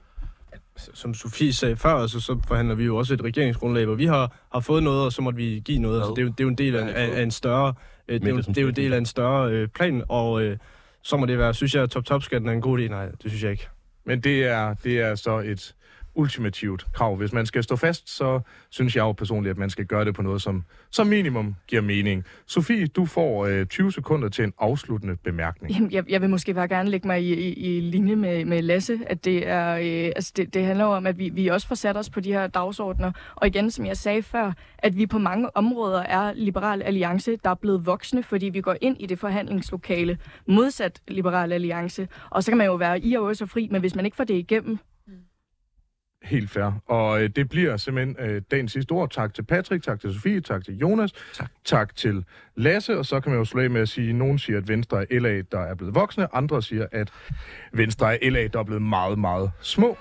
Som Sofie sagde før, altså, så forhandler vi jo også et regeringsgrundlag, hvor vi har, har fået noget, og så måtte vi give noget. Altså, det, er jo, det er jo en del af, af, af en større, øh, det, er jo, det er jo en del af en større øh, plan, og øh, så må det være, synes jeg, at top-top-skatten er en god idé? Nej, det synes jeg ikke. Men det er, det er så et ultimativt krav. Hvis man skal stå fast, så synes jeg jo personligt, at man skal gøre det på noget, som som minimum giver mening. Sofie, du får øh, 20 sekunder til en afsluttende bemærkning. Jamen, jeg, jeg vil måske bare gerne lægge mig i, i, i linje med, med Lasse, at det, er, øh, altså det, det handler om, at vi, vi også får sat os på de her dagsordner. Og igen, som jeg sagde før, at vi på mange områder er Liberal Alliance, der er blevet voksne, fordi vi går ind i det forhandlingslokale modsat Liberal Alliance. Og så kan man jo være i og også fri, men hvis man ikke får det igennem, Helt fair. Og øh, det bliver simpelthen øh, dagens sidste ord. Tak til Patrick, tak til Sofie, tak til Jonas, Tak. tak til Lasse, og så kan man jo slå af med at sige, at nogen siger, at Venstre er LA, der er blevet voksne, andre siger, at Venstre er LA, der er blevet meget, meget små.